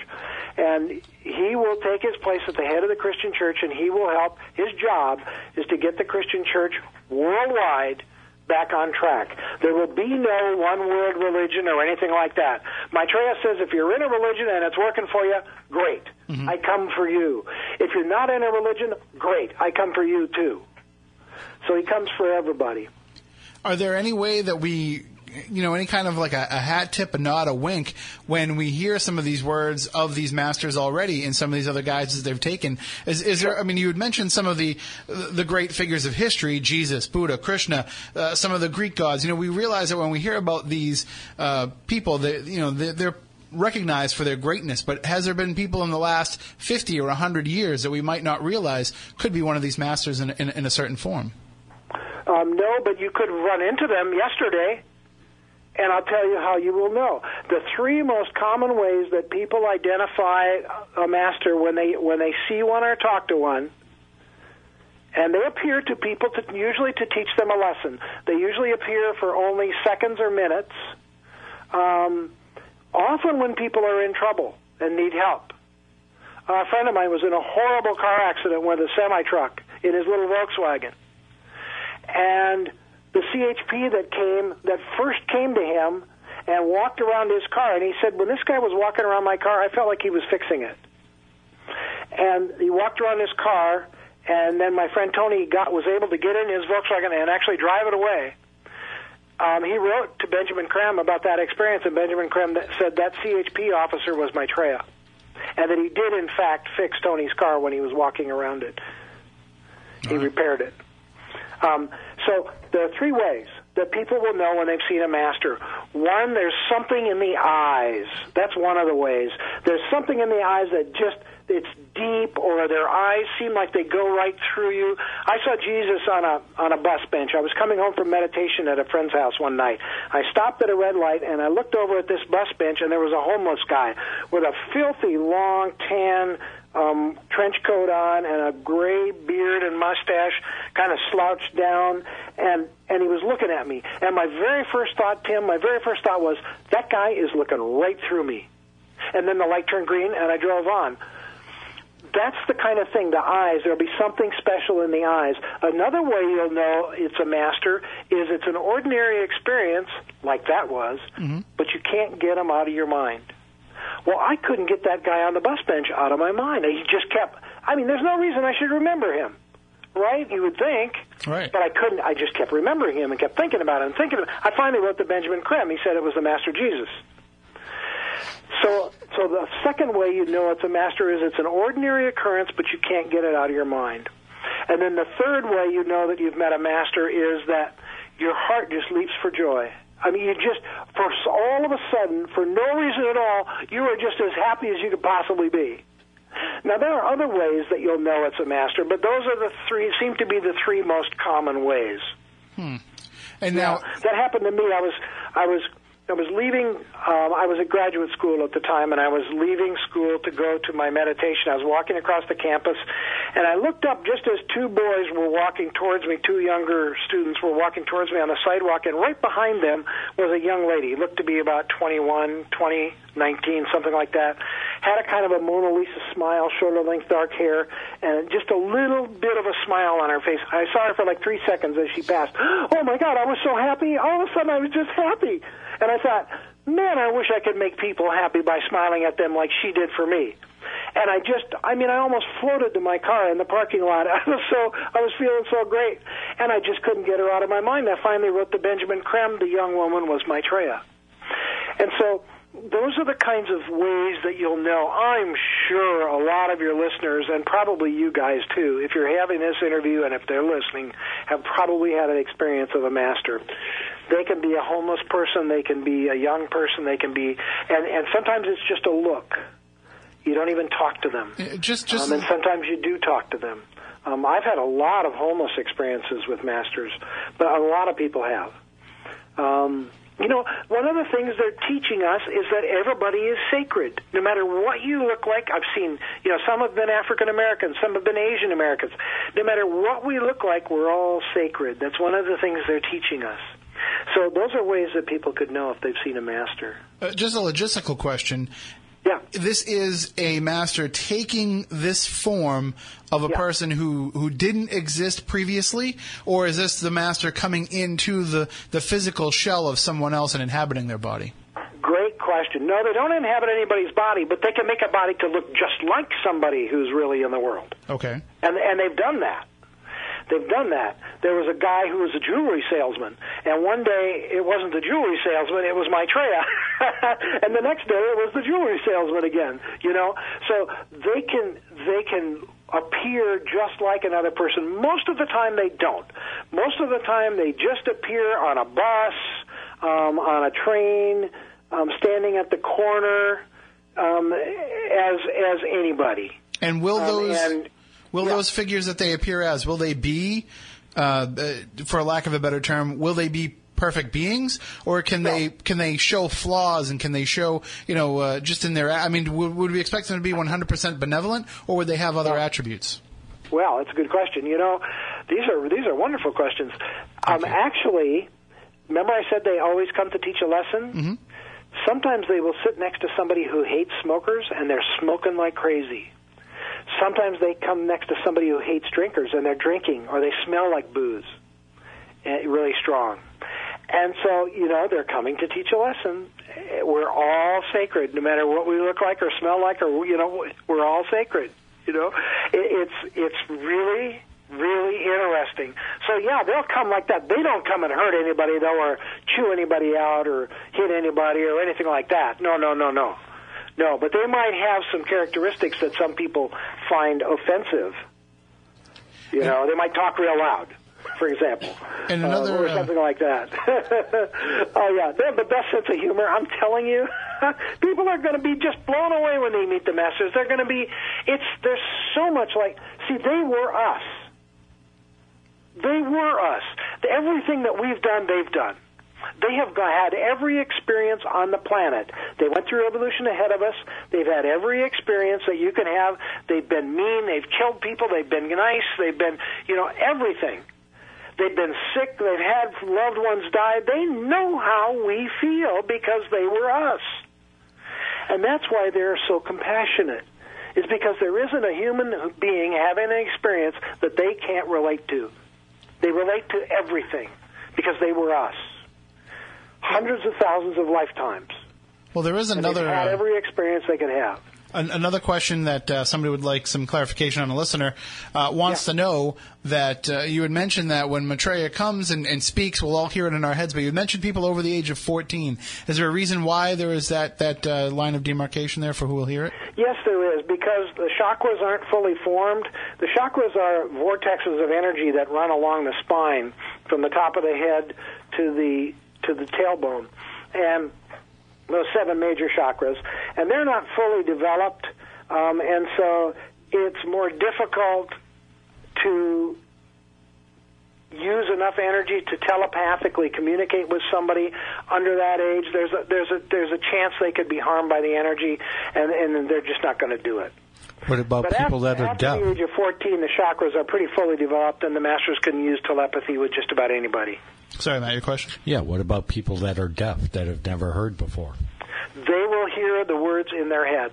[SPEAKER 6] And he will take his place at the head of the Christian church, and he will help. His job is to get the Christian church worldwide back on track. There will be no one world religion or anything like that. Maitreya says if you're in a religion and it's working for you, great. Mm-hmm. I come for you. If you're not in a religion, great. I come for you too. So he comes for everybody.
[SPEAKER 1] Are there any way that we, you know, any kind of like a, a hat tip, a nod, a wink, when we hear some of these words of these masters already in some of these other guises they've taken? Is, is there? I mean, you had mentioned some of the the great figures of history: Jesus, Buddha, Krishna, uh, some of the Greek gods. You know, we realize that when we hear about these uh, people, that you know, they're, they're recognized for their greatness, but has there been people in the last 50 or 100 years that we might not realize could be one of these masters in, in, in a certain form?
[SPEAKER 6] Um, no, but you could run into them yesterday, and I'll tell you how you will know. The three most common ways that people identify a master when they when they see one or talk to one, and they appear to people to usually to teach them a lesson. They usually appear for only seconds or minutes. Um, often when people are in trouble and need help. A friend of mine was in a horrible car accident with a semi truck in his little Volkswagen, and the CHP that came that first came to him and walked around his car, and he said, when this guy was walking around my car, I felt like he was fixing it. And he walked around his car, and then my friend Tony got was able to get in his Volkswagen and actually drive it away. Um, he wrote to Benjamin Creme about that experience, and Benjamin that said that CHP officer was Maitreya, and that he did in fact fix Tony's car when he was walking around it. He repaired it. Um, so there are three ways that people will know when they've seen a master. One, there's something in the eyes. That's one of the ways. There's something in the eyes that just it's deep, or their eyes seem like they go right through you. I saw Jesus on a on a bus bench. I was coming home from meditation at a friend's house one night. I stopped at a red light and I looked over at this bus bench, and there was a homeless guy with a filthy long tan um, trench coat on and a gray beard and mustache, kind of slouched down, and and he was looking at me. And my very first thought, Tim, my very first thought was that guy is looking right through me. And then the light turned green, and I drove on. That's the kind of thing. The eyes. There'll be something special in the eyes. Another way you'll know it's a master is it's an ordinary experience, like that was, but you can't get them out of your mind. Well, I couldn't get that guy on the bus bench out of my mind. He just kept. I mean, there's no reason I should remember him, right? You would think,
[SPEAKER 1] Right.
[SPEAKER 6] but I couldn't. I just kept remembering him and kept thinking about him, and thinking. Of, I finally wrote to Benjamin Creme. He said it was the Master Jesus. So, so the second way you know it's a master is it's an ordinary occurrence, but you can't get it out of your mind. And then the third way you know that you've met a master is that your heart just leaps for joy. I mean, you just, for all of a sudden, for no reason at all, you are just as happy as you could possibly be. Now, there are other ways that you'll know it's a master, but those are the three, seem to be the three most common ways. Hmm.
[SPEAKER 1] And now,
[SPEAKER 6] Yeah, that happened to me. I was I was I was leaving. Um, I was at graduate school at the time, and I was leaving school to go to my meditation. I was walking across the campus, and I looked up just as two boys were walking towards me. Two younger students were walking towards me on the sidewalk, and right behind them was a young lady. Looked to be about 21, 20, 19, something like that. Had a kind of a Mona Lisa smile, shoulder length dark hair, and just a little bit of a smile on her face. I saw her for like three seconds as she passed. Oh my God, I was so happy. All of a sudden, I was just happy. And I thought, man, I wish I could make people happy by smiling at them like she did for me. And I just, I mean, I almost floated to my car in the parking lot. I was so, I was feeling so great. And I just couldn't get her out of my mind. I finally wrote to Benjamin Creme, the young woman was Maitreya. And so those are the kinds of ways that you'll know. I'm sure a lot of your listeners, and probably you guys too, if you're having this interview and if they're listening, have probably had an experience of a master. They can be a homeless person, they can be a young person, they can be, and, and sometimes it's just a look. You don't even talk to them.
[SPEAKER 1] uh, just just
[SPEAKER 6] Um, and sometimes you do talk to them. Um, I've had a lot of homeless experiences with masters, but a lot of people have. Um, you know, one of the things they're teaching us is that everybody is sacred. No matter what you look like, I've seen, you know, some have been African Americans, some have been Asian Americans. No matter what we look like, we're all sacred. That's one of the things they're teaching us. So those are ways that people could know if they've seen a master.
[SPEAKER 1] uh, just a logistical question.
[SPEAKER 6] Yeah.
[SPEAKER 1] This is a master taking this form of a
[SPEAKER 6] Yeah.
[SPEAKER 1] person who, who didn't exist previously, or is this the master coming into the, the physical shell of someone else and inhabiting their body?
[SPEAKER 6] Great question. No, they don't inhabit anybody's body, but they can make a body to look just like somebody who's really in the world.
[SPEAKER 1] Okay.
[SPEAKER 6] And and they've done that. They've done that. There was a guy who was a jewelry salesman, and one day it wasn't the jewelry salesman, it was Maitreya. and the next day it was the jewelry salesman again, you know? So they can they can appear just like another person. Most of the time they don't. Most of the time they just appear on a bus, um, on a train, um, standing at the corner, um, as as anybody.
[SPEAKER 1] And will
[SPEAKER 6] Um,
[SPEAKER 1] those
[SPEAKER 6] and-
[SPEAKER 1] will
[SPEAKER 6] yeah.
[SPEAKER 1] those figures that they appear as will they be, uh, uh, for lack of a better term, will they be perfect beings, or can they can they show flaws and can they show you know uh, just in their I mean would, would we expect them to be 100% benevolent, or would they have other attributes?
[SPEAKER 6] Well, that's a good question. You know, these are these are wonderful questions. Um, actually, remember I said they always come to teach a lesson. Sometimes they will sit next to somebody who hates smokers and they're smoking like crazy. Sometimes they come next to somebody who hates drinkers and they're drinking or they smell like booze, eh, really strong. And so, you know, they're coming to teach a lesson. We're all sacred, no matter what we look like or smell like, or you know, we're all sacred. You know, it, it's it's really really interesting. So yeah, they'll come like that. They don't come and hurt anybody though, or chew anybody out, or hit anybody, or anything like that. No, no, no, no, no. But they might have some characteristics that some people find offensive. You know, they might talk real loud, for example,
[SPEAKER 1] And
[SPEAKER 6] uh,
[SPEAKER 1] another,
[SPEAKER 6] or
[SPEAKER 1] uh,
[SPEAKER 6] something like that. oh yeah, they have the best sense of humor. I'm telling you, people are going to be just blown away when they meet the masters. They're going to be. It's there's so much like. See, they were us. They were us. Everything that we've done, they've done. They have got, had every experience on the planet. They went through evolution ahead of us. They've had every experience that you can have. They've been mean. They've killed people. They've been nice. They've been, you know, everything. They've been sick. They've had loved ones die. They know how we feel because they were us. And that's why they're so compassionate. Is because there isn't a human being having an experience that they can't relate to. They relate to everything because they were us. Hundreds of thousands of lifetimes.
[SPEAKER 1] Well, there is
[SPEAKER 6] And
[SPEAKER 1] another.
[SPEAKER 6] they've had
[SPEAKER 1] uh,
[SPEAKER 6] every experience they could have.
[SPEAKER 1] An- another question that uh, somebody would like some clarification on a listener uh, wants to know that uh, you had mentioned that when Maitreya comes and, and speaks, we'll all hear it in our heads. But you mentioned people over the age of 14. Is there a reason why there is that that uh, line of demarcation there for who will hear it?
[SPEAKER 6] Yes, there is, because the chakras aren't fully formed. The chakras are vortexes of energy that run along the spine from the top of the head to the to the tailbone. And those seven major chakras, and they're not fully developed, um, and so it's more difficult to use enough energy to telepathically communicate with somebody under that age. There's a there's a there's a chance they could be harmed by the energy, and and they're just not going to do it.
[SPEAKER 2] What about
[SPEAKER 6] But
[SPEAKER 2] people
[SPEAKER 6] after,
[SPEAKER 2] that are
[SPEAKER 6] after
[SPEAKER 2] deaf?
[SPEAKER 6] the age of 14, the chakras are pretty fully developed, and the masters can use telepathy with just about anybody.
[SPEAKER 1] Sorry, Matt, your question.
[SPEAKER 2] Yeah, what about people that are deaf that have never heard before?
[SPEAKER 6] They will hear the words in their head.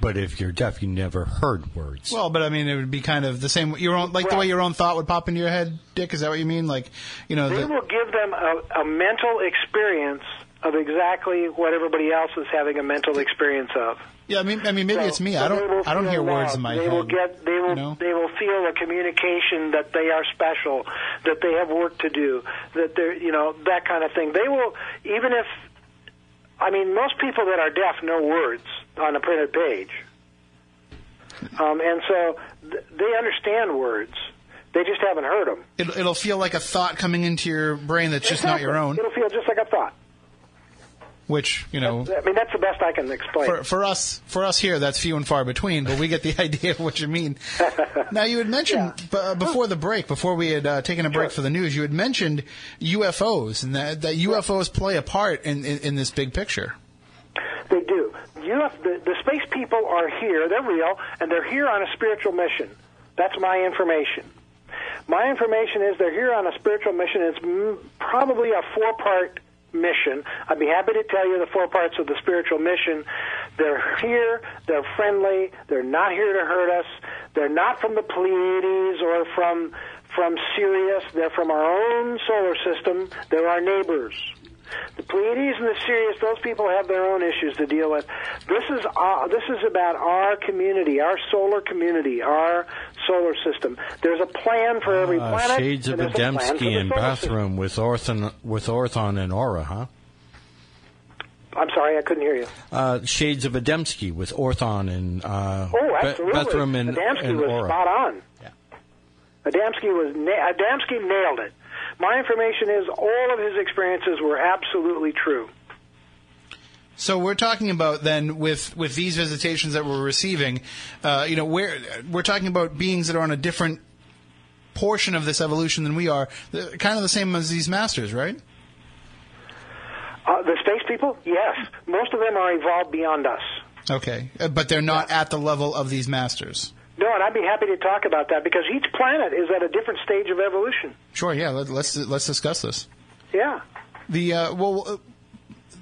[SPEAKER 2] But if you're deaf, you never heard words.
[SPEAKER 1] Well, but I mean, it would be kind of the same. Your own, like the way your own thought would pop into your head, Dick. Is that what you mean? Like, you know,
[SPEAKER 6] They
[SPEAKER 1] the,
[SPEAKER 6] will give them a, a mental experience of exactly what everybody else is having a mental experience of.
[SPEAKER 1] Yeah. I mean, I mean, maybe
[SPEAKER 6] So-
[SPEAKER 1] it's me.
[SPEAKER 6] so
[SPEAKER 1] I don't. I don't hear words in my
[SPEAKER 6] they
[SPEAKER 1] head.
[SPEAKER 6] They will get, they will
[SPEAKER 1] you know?
[SPEAKER 6] they will feel a communication that they are special, that they have work to do, that they're you know that kind of thing. They will even if I mean most people that are deaf know words on a printed page, um, and so th- they understand words. They just haven't heard them.
[SPEAKER 1] It'll, it'll feel like a thought coming into your brain that's just not your own.
[SPEAKER 6] It'll feel just like a thought.
[SPEAKER 1] Which you know,
[SPEAKER 6] I mean, that's the best I can explain.
[SPEAKER 1] for, for us for us here, that's few and far between. But we get the idea of what you mean. now, you had mentioned b- uh, before the break, before we had uh, taken a break for the news, you had mentioned UFOs and that, that UFOs play a part in, in, in this big picture.
[SPEAKER 6] They do. UF, the, the space people are here. They're real, and they're here on a spiritual mission. That's my information. My information is they're here on a spiritual mission. It's probably a four-part mission. I'd be happy to tell you the four parts of the spiritual mission. They're here. They're friendly. They're not here to hurt us. They're not from the Pleiades or from from Sirius. They're from our own solar system. They're our neighbors. The Pleiades and the Sirius, those people have their own issues to deal with. This is uh, this is about our community, our solar community, our solar system. There's a plan for every
[SPEAKER 2] Uh,
[SPEAKER 6] planet.
[SPEAKER 2] shades of
[SPEAKER 6] and there's a plan for
[SPEAKER 2] Adamski and
[SPEAKER 6] system.
[SPEAKER 2] Bethurum with orthon with orthon and aura, huh?
[SPEAKER 6] I'm sorry, I couldn't hear you.
[SPEAKER 2] Uh, shades of Adamski with orthon and uh,
[SPEAKER 6] Oh,
[SPEAKER 2] Be-
[SPEAKER 6] absolutely.
[SPEAKER 2] Bethurum and,
[SPEAKER 6] Adamski
[SPEAKER 2] and
[SPEAKER 6] was
[SPEAKER 2] aura.
[SPEAKER 6] spot on. Yeah. Adamski was na- Adamski nailed it. My information is all of his experiences were absolutely true.
[SPEAKER 1] So we're talking about then with with these visitations that we're receiving, uh, you know, where we're talking about beings that are on a different portion of this evolution than we are, kind of the same as these masters, right?
[SPEAKER 6] Uh, the space people, yes, most of them are evolved beyond us.
[SPEAKER 1] Okay, Uh, but they're not at the level of these masters.
[SPEAKER 6] No, and I'd be happy to talk about that because each planet is at a different stage of evolution.
[SPEAKER 1] Sure, yeah. Let, let's let's discuss this.
[SPEAKER 6] Yeah.
[SPEAKER 1] The uh, well, uh,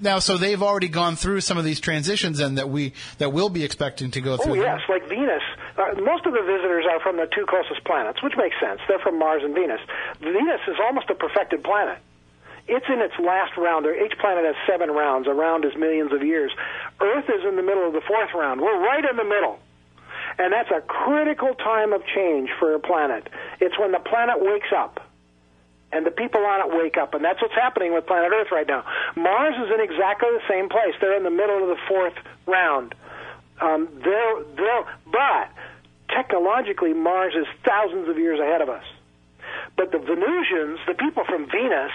[SPEAKER 1] Now, so they've already gone through some of these transitions, and that we that we'll be expecting to go
[SPEAKER 6] Oh
[SPEAKER 1] through.
[SPEAKER 6] yes, like Venus. Uh, most of the visitors are from the two closest planets, which makes sense. They're from Mars and Venus. Venus is almost a perfected planet. It's in its last round. Each planet has seven rounds. A round is millions of years. Earth is in the middle of the fourth round. We're right in the middle. And that's a critical time of change for a planet. It's when the planet wakes up. And the people on it wake up. And that's what's happening with planet Earth right now. Mars is in exactly the same place. They're in the middle of the fourth round. Um, they're, they're, but technologically, Mars is thousands of years ahead of us. But the Venusians, the people from Venus,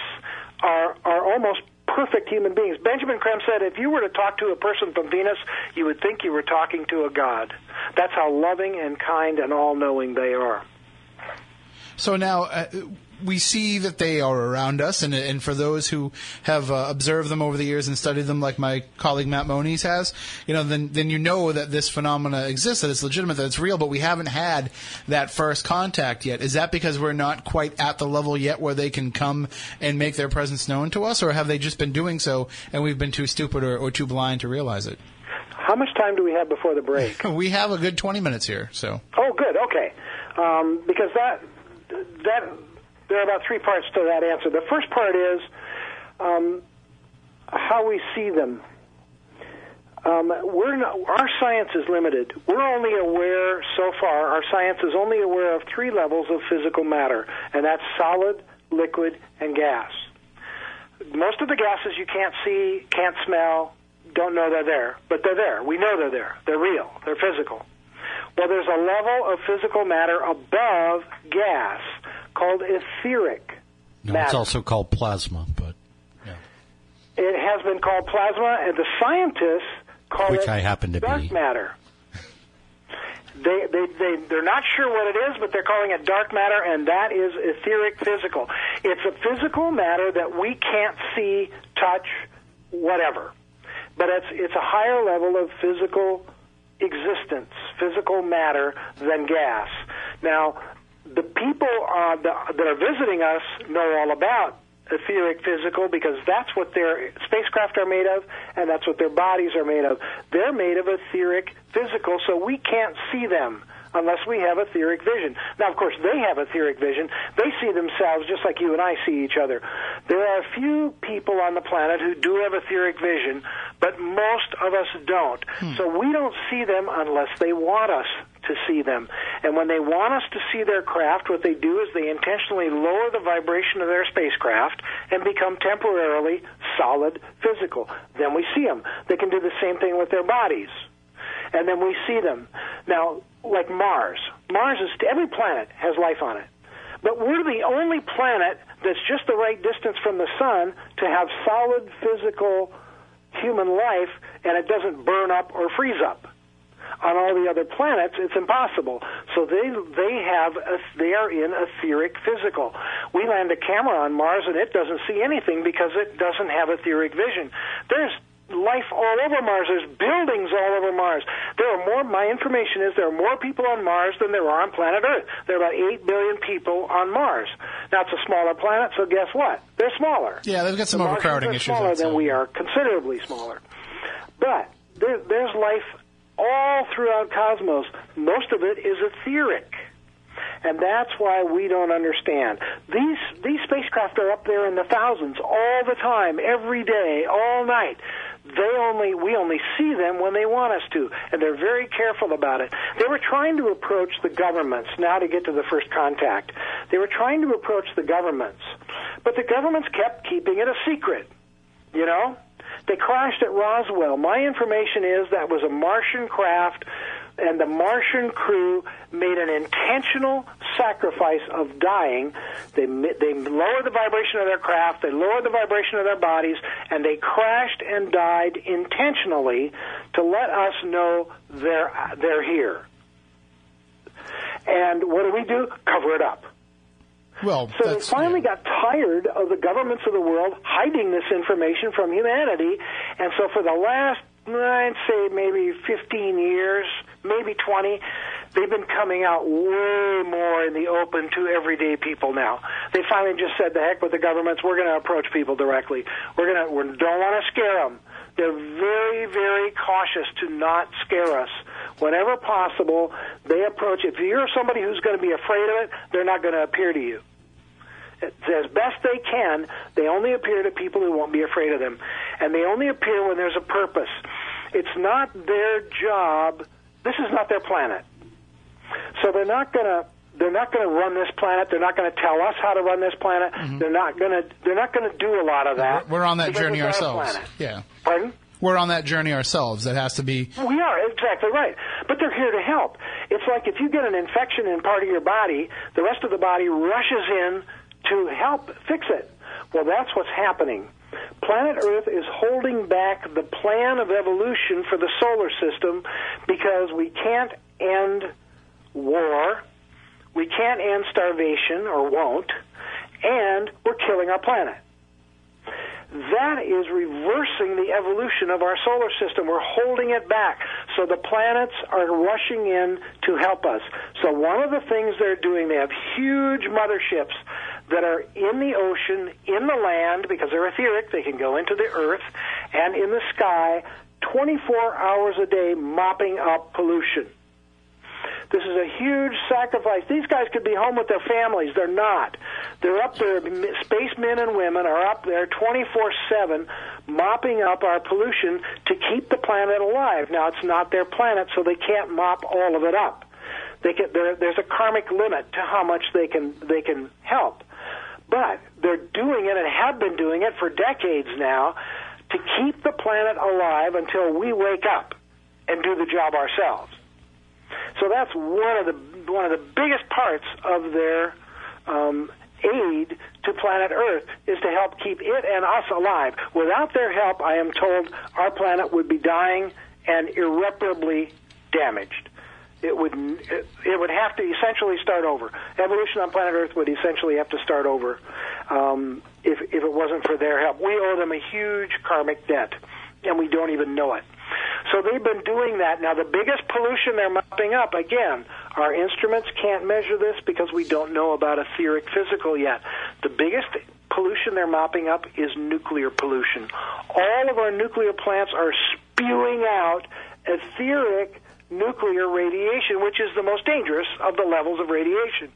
[SPEAKER 6] are are almost perfect human beings. Benjamin Creme said, if you were to talk to a person from Venus, you would think you were talking to a god. That's how loving and kind and all-knowing they are.
[SPEAKER 1] So now uh, we see that they are around us, and, and for those who have uh, observed them over the years and studied them, like my colleague Matt Moniz has, you know, then then you know that this phenomena exists, that it's legitimate, that it's real. But we haven't had that first contact yet. Is that because we're not quite at the level yet where they can come and make their presence known to us, or have they just been doing so and we've been too stupid or, or too blind to realize it?
[SPEAKER 6] How much time do we have before the break?
[SPEAKER 1] We have a good twenty minutes here, so.
[SPEAKER 6] Oh, good. Okay, um, because that that there are about three parts to that answer. The first part is um, how we see them. Um, we're not, our science is limited. We're only aware so far. Our science is only aware of three levels of physical matter, and that's solid, liquid, and gas. Most of the gases you can't see, can't smell, don't know they're there, but they're there. We know they're there. They're real. They're physical. Well, there's a level of physical matter above gas called etheric
[SPEAKER 2] No,
[SPEAKER 6] matter.
[SPEAKER 2] it's also called plasma, but
[SPEAKER 6] It has been called plasma, and the scientists call
[SPEAKER 2] Which
[SPEAKER 6] it
[SPEAKER 2] I happen to
[SPEAKER 6] dark
[SPEAKER 2] be.
[SPEAKER 6] matter. They, they, they, they're not sure what it is, but they're calling it dark matter, and that is etheric physical. It's a physical matter that we can't see, touch, whatever. But it's, it's a higher level of physical existence, physical matter than gas. Now, the people uh, that, that are visiting us know all about etheric physical because that's what their spacecraft are made of and that's what their bodies are made of. They're made of etheric physical, so we can't see them unless we have a etheric vision. Now, of course, they have a etheric vision. They see themselves just like you and I see each other. There are a few people on the planet who do have a etheric vision, but most of us don't. Hmm. So we don't see them unless they want us to see them. And when they want us to see their craft, what they do is they intentionally lower the vibration of their spacecraft and become temporarily solid physical. Then we see them. They can do the same thing with their bodies and then we see them. Now, like Mars, Mars is every planet has life on it, but we're the only planet that's just the right distance from the sun to have solid physical human life, and it doesn't burn up or freeze up. On all the other planets, it's impossible. So they they have a, they are in etheric physical. We land a camera on Mars and it doesn't see anything because it doesn't have etheric vision. There's life all over Mars. There's buildings all over Mars. There are more. My information is there are more people on Mars than there are on planet Earth. There are about eight billion people on Mars. Now it's a smaller planet, so guess what? They're smaller.
[SPEAKER 1] Yeah, they've got some
[SPEAKER 6] The
[SPEAKER 1] overcrowding issues.
[SPEAKER 6] smaller than we are, considerably smaller. But there, there's life all throughout cosmos. Most of it is etheric. And that's why we don't understand. These these spacecraft are up there in the thousands all the time, every day, all night. They only we only see them when they want us to, and they're very careful about it. They were trying to approach the governments now to get to the first contact. They were trying to approach the governments, but the governments kept keeping it a secret. You know, they crashed at Roswell. My information is that was a Martian craft, and the Martian crew made an intentional sacrifice of dying. They they lowered the vibration of their craft, they lowered the vibration of their bodies, and they crashed and died intentionally to let us know they're they're here. And what do we do? Cover it up.
[SPEAKER 1] Well,
[SPEAKER 6] So they finally got tired of the governments of the world hiding this information from humanity, and so for the last, I'd say maybe 15 years, maybe 20, they've been coming out way more in the open to everyday people now. They finally just said, "The heck with the governments. We're going to approach people directly. We're going to. We don't want to scare them. They're very, very cautious to not scare us. Whenever possible, they approach. If you're somebody who's going to be afraid of it, they're not going to appear to you as best they can, they only appear to people who won't be afraid of them. And they only appear when there's a purpose. It's not their job. This is not their planet. So they're not going to they're not going to run this planet. They're not going to tell us how to run this planet. They're not going to they're not going to do a lot of that.
[SPEAKER 1] Mm-hmm. We're on that journey
[SPEAKER 6] it's our
[SPEAKER 1] ourselves. Yeah.
[SPEAKER 6] Pardon?
[SPEAKER 1] We're on that journey ourselves. That has to be.
[SPEAKER 6] We are exactly right, but they're here to help. It's like if you get an infection in part of your body, the rest of the body rushes in to help fix it. Well, that's what's happening. Planet Earth is holding back the plan of evolution for the solar system because we can't end war, we can't end starvation or won't, and we're killing our planet that is reversing the evolution of our solar system. We're holding it back. So the planets are rushing in to help us. So one of the things they're doing, they have huge motherships that are in the ocean, in the land, because they're etheric, they can go into the earth, and in the sky 24 hours a day mopping up pollution. This is a huge sacrifice. These guys could be home with their families. They're not. They're up there. Spacemen and women are up there 24 7 mopping up our pollution to keep the planet alive. Now, it's not their planet, so they can't mop all of it up. Can, there, there's a karmic limit to how much they can, they can help. But they're doing it and have been doing it for decades now to keep the planet alive until we wake up and do the job ourselves. So that's one of the one of the biggest parts of their um, aid to planet Earth is to help keep it and us alive. Without their help, I am told our planet would be dying and irreparably damaged. It would it, would have to essentially start over. Evolution on planet Earth would essentially have to start over um, if if it wasn't for their help. We owe them a huge karmic debt, and we don't even know it. So they've been doing that. Now, the biggest pollution they're mopping up, again, our instruments can't measure this because we don't know about etheric physical yet. The biggest pollution they're mopping up is nuclear pollution. All of our nuclear plants are spewing out etheric nuclear radiation, which is the most dangerous of the levels of radiation.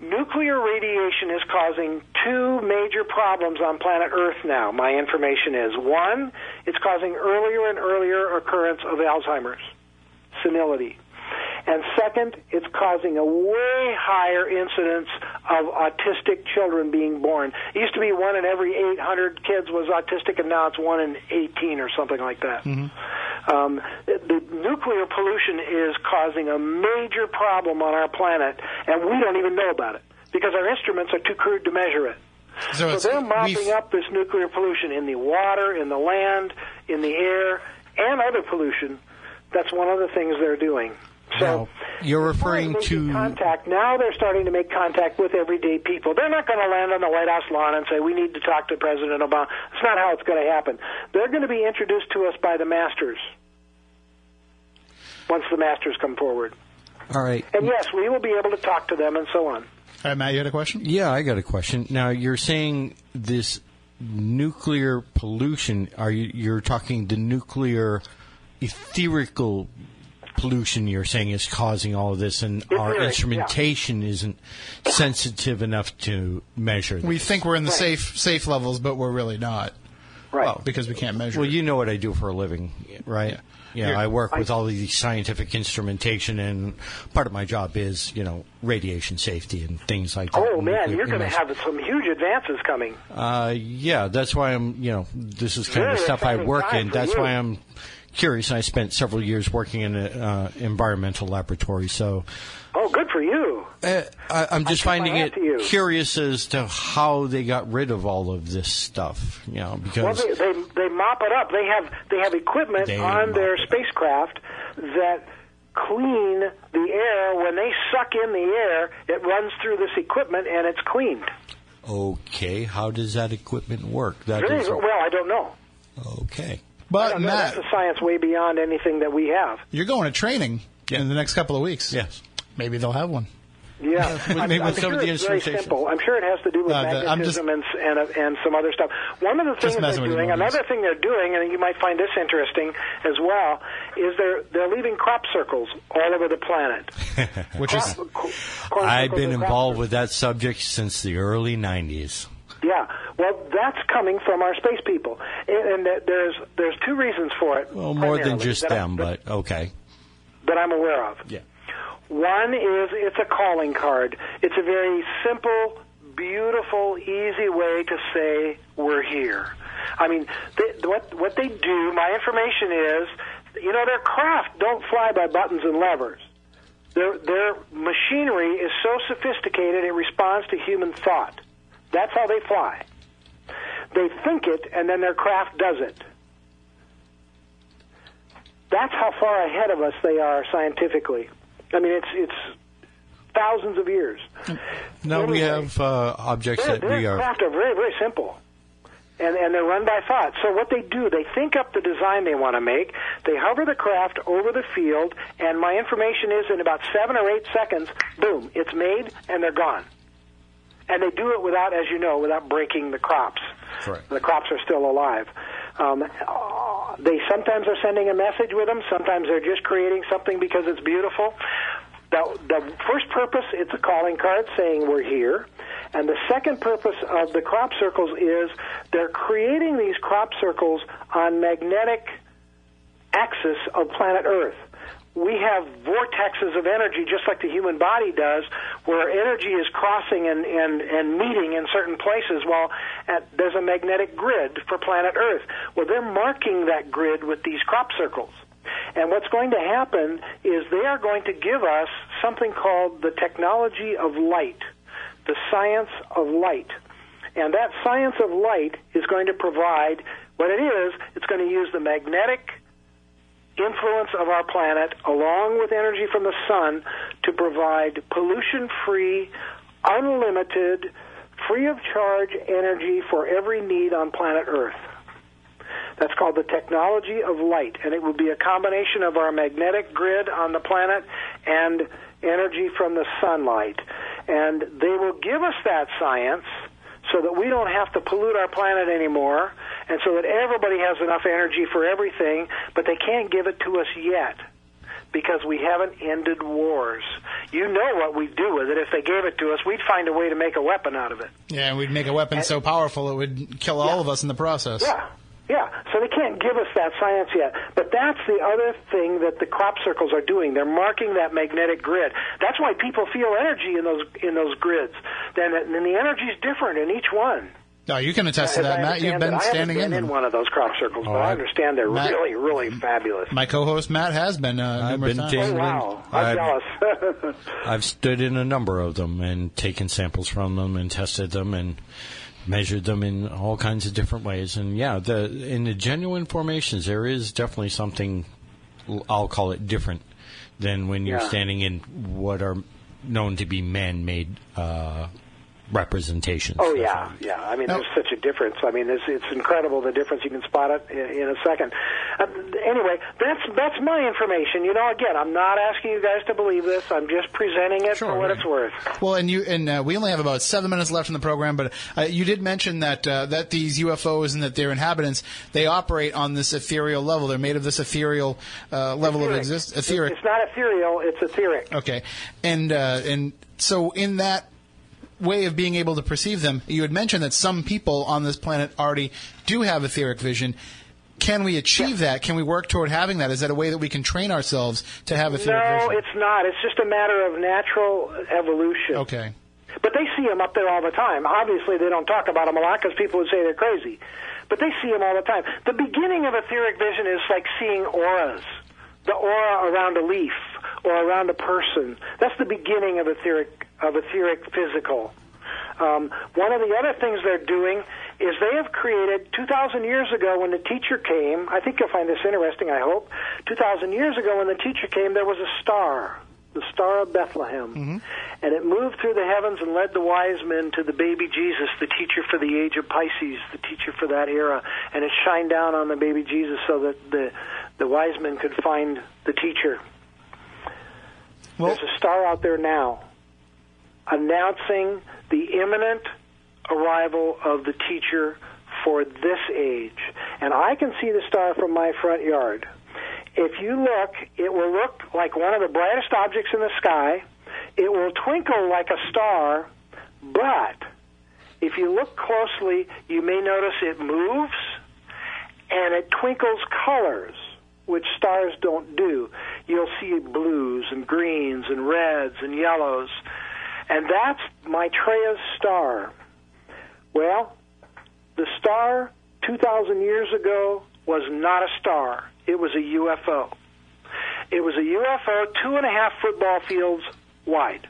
[SPEAKER 6] Nuclear radiation is causing two major problems on planet Earth now, my information is. One, it's causing earlier and earlier occurrence of Alzheimer's, senility. And second, it's causing a way higher incidence of autistic children being born. It used to be one in every 800 kids was autistic, and now it's one in 18 or something like that. Um, the, the nuclear pollution is causing a major problem on our planet, and we don't even know about it because our instruments are too crude to measure it.
[SPEAKER 1] So,
[SPEAKER 6] So they're mopping
[SPEAKER 1] we've-
[SPEAKER 6] up this nuclear pollution in the water, in the land, in the air, and other pollution. That's one of the things they're doing. So
[SPEAKER 2] Now, you're
[SPEAKER 6] as as
[SPEAKER 2] referring to
[SPEAKER 6] contact. Now they're starting to make contact with everyday people. They're not going to land on the White House lawn and say we need to talk to President Obama. That's not how it's going to happen. They're going to be introduced to us by the masters once the masters come forward.
[SPEAKER 2] all right.
[SPEAKER 6] And yes, we will be able to talk to them and so on.
[SPEAKER 1] All right, Matt, you had a question?
[SPEAKER 2] Yeah, I got a question. Now you're saying this nuclear pollution. Are you you're talking the nuclear etherical pollution? You're saying is causing all of this, and our
[SPEAKER 6] Etheric, yeah.
[SPEAKER 2] instrumentation isn't sensitive enough to measure.
[SPEAKER 1] We think we're in the
[SPEAKER 6] Right.
[SPEAKER 1] safe safe levels, but we're really not.
[SPEAKER 6] Right.
[SPEAKER 1] Well, because we can't measure.
[SPEAKER 2] Well,
[SPEAKER 1] it.
[SPEAKER 2] you know what I do for a living, right? Yeah,
[SPEAKER 1] You're-
[SPEAKER 2] I work with all of these scientific instrumentation, and part of my job is, you know, radiation safety and things like that.
[SPEAKER 6] Oh man,
[SPEAKER 2] Nuclear
[SPEAKER 6] you're going to have some huge advances coming.
[SPEAKER 2] Uh, yeah, that's why I'm, you know, this is kind of the stuff I work in. That's why I'm curious. I spent several years working in an uh, environmental laboratory, so
[SPEAKER 6] Oh, good for you.
[SPEAKER 2] uh, I, I'm just finding it curious as to how they got rid of all of this stuff. You know,
[SPEAKER 6] Well,
[SPEAKER 2] because
[SPEAKER 6] they, they they mop it up. They have they have equipment
[SPEAKER 2] They
[SPEAKER 6] on their spacecraft that clean the air. When they suck in the air, it runs through this equipment and it's cleaned.
[SPEAKER 2] okay, how does that equipment work? That is
[SPEAKER 6] well. I don't know.
[SPEAKER 2] okay.
[SPEAKER 6] I
[SPEAKER 1] but
[SPEAKER 6] know.
[SPEAKER 1] Matt,
[SPEAKER 6] That's a science way beyond anything that we have.
[SPEAKER 1] you're going to training in the next couple of weeks.
[SPEAKER 2] Yes.
[SPEAKER 1] Maybe they'll have one.
[SPEAKER 6] Yeah, I'm,
[SPEAKER 2] maybe
[SPEAKER 6] I'm
[SPEAKER 2] with some
[SPEAKER 6] sure
[SPEAKER 2] of the
[SPEAKER 6] it's very simple. I'm sure it has to do with
[SPEAKER 1] Uh, the- I'm just-
[SPEAKER 6] magnetism and, and and some other stuff. One of the things they're
[SPEAKER 1] messing with you,
[SPEAKER 6] doing,
[SPEAKER 1] Maurice.
[SPEAKER 6] another thing they're doing, and you might find this interesting as well, is they're they're leaving crop circles all over the planet.
[SPEAKER 1] Which is
[SPEAKER 6] Crop- co- corn
[SPEAKER 2] I've been
[SPEAKER 6] and crop
[SPEAKER 2] involved with that subject since the early 90s.
[SPEAKER 6] Yeah, well, that's coming from our space people, and, and that there's there's two reasons for it.
[SPEAKER 2] Well, more than just
[SPEAKER 6] I-
[SPEAKER 2] them, but okay.
[SPEAKER 6] that I'm aware of.
[SPEAKER 2] Yeah.
[SPEAKER 6] One is it's a calling card. It's a very simple, beautiful, easy way to say we're here. I mean, they, what what they do. My information is, you know, their craft don't fly by buttons and levers. Their their machinery is so sophisticated it responds to human thought. That's how they fly. They think it, and then their craft does it. That's how far ahead of us they are scientifically. I mean, it's it's thousands of years.
[SPEAKER 2] Now we have uh, objects
[SPEAKER 6] Their,
[SPEAKER 2] that we are.
[SPEAKER 6] craft are very, very simple. And, and they're run by thought. So what they do, they think up the design they want to make. They hover the craft over the field, and my information is in about seven or eight seconds, boom, it's made, and they're gone. And they do it without, as you know, without breaking the crops.
[SPEAKER 2] Correct.
[SPEAKER 6] The crops are still alive. Um, uh, they sometimes are sending a message with them. Sometimes they're just creating something because it's beautiful. The, the first purpose, it's a calling card saying we're here. And the second purpose of the crop circles is they're creating these crop circles on magnetic axis of planet Earth. We have vortexes of energy, just like the human body does, where energy is crossing and, and, and meeting in certain places. Well, at, there's a magnetic grid for planet Earth. Well, they're marking that grid with these crop circles. And what's going to happen is they are going to give us something called the technology of light, the science of light. And that science of light is going to provide what it is, it's going to use the magnetic influence of our planet along with energy from the sun to provide pollution free, unlimited, free of charge energy for every need on planet Earth. That's called the technology of light, and it will be a combination of our magnetic grid on the planet and energy from the sunlight. And they will give us that science so that we don't have to pollute our planet anymore, and so that everybody has enough energy for everything, but they can't give it to us yet because we haven't ended wars. You know what we'd do with it if they gave it to us. We'd find a way to make a weapon out of it.
[SPEAKER 1] yeah, and we'd make a weapon so powerful it would kill all of us in the process.
[SPEAKER 6] Yeah, yeah. So they can't give us that science yet. But that's the other thing that the crop circles are doing. They're marking that magnetic grid. That's why people feel energy in those in those grids. Then and the energy is different in each one.
[SPEAKER 1] No, you can attest to that, Matt. You've been
[SPEAKER 6] it.
[SPEAKER 1] Standing
[SPEAKER 6] haven't
[SPEAKER 1] in
[SPEAKER 6] in one of those crop circles,
[SPEAKER 2] Oh,
[SPEAKER 6] I
[SPEAKER 2] I-
[SPEAKER 6] understand they're
[SPEAKER 1] Matt-
[SPEAKER 6] really, really fabulous.
[SPEAKER 1] My co-host Matt has been uh,
[SPEAKER 2] I've been
[SPEAKER 1] times.
[SPEAKER 6] Oh, wow. I'm
[SPEAKER 2] I've-
[SPEAKER 6] jealous.
[SPEAKER 2] I've stood in a number of them and taken samples from them and tested them and measured them in all kinds of different ways. And yeah, the in the genuine formations, there is definitely something. I'll call it different than when you're
[SPEAKER 6] Yeah.
[SPEAKER 2] standing in what are known to be man-made uh, representations.
[SPEAKER 6] Oh yeah, yeah. I mean, there's such a difference. I mean, it's it's incredible the difference. You can spot it in, in a second. Uh, anyway, that's that's my information. You know, again, I'm not asking you guys to believe this. I'm just presenting it for what
[SPEAKER 1] right.
[SPEAKER 6] it's worth.
[SPEAKER 1] Well, and you and uh, we only have about seven minutes left in the program, but uh, you did mention that uh, that these UFOs and that their inhabitants they operate on this ethereal level. They're made of this ethereal uh, level of existence. Etheric.
[SPEAKER 6] It's not ethereal. It's etheric.
[SPEAKER 1] Okay, and uh, and so in that way of being able to perceive them, you had mentioned that some people on this planet already do have etheric vision. Can we achieve that? Can we work toward having that? Is that a way that we can train ourselves to have etheric
[SPEAKER 6] No,
[SPEAKER 1] vision?
[SPEAKER 6] No, it's not. It's just a matter of natural evolution.
[SPEAKER 1] Okay.
[SPEAKER 6] But they see them up there all the time. Obviously, they don't talk about them a lot because people would say they're crazy. But they see them all the time. The beginning of etheric vision is like seeing auras. The aura around a leaf or around a person. That's the beginning of etheric of etheric physical. Um, one of the other things they're doing is they have created 2,000 years ago when the teacher came. I think you'll find this interesting. I hope 2,000 years ago when the teacher came, there was a star, the star of Bethlehem, and it moved through the heavens and led the wise men to the baby Jesus, the teacher for the age of Pisces, the teacher for that era, and it shined down on the baby Jesus so that the the wise men could find the teacher.
[SPEAKER 1] Well-
[SPEAKER 6] There's a star out there now announcing the imminent arrival of the teacher for this age. And I can see the star from my front yard. If you look, it will look like one of the brightest objects in the sky. It will twinkle like a star, but if you look closely, you may notice it moves and it twinkles colors, which stars don't do. You'll see blues and greens and reds and yellows, and that's Maitreya's star. Well, the star 2,000 years ago was not a star, it was a UFO. It was a UFO two and a half football fields wide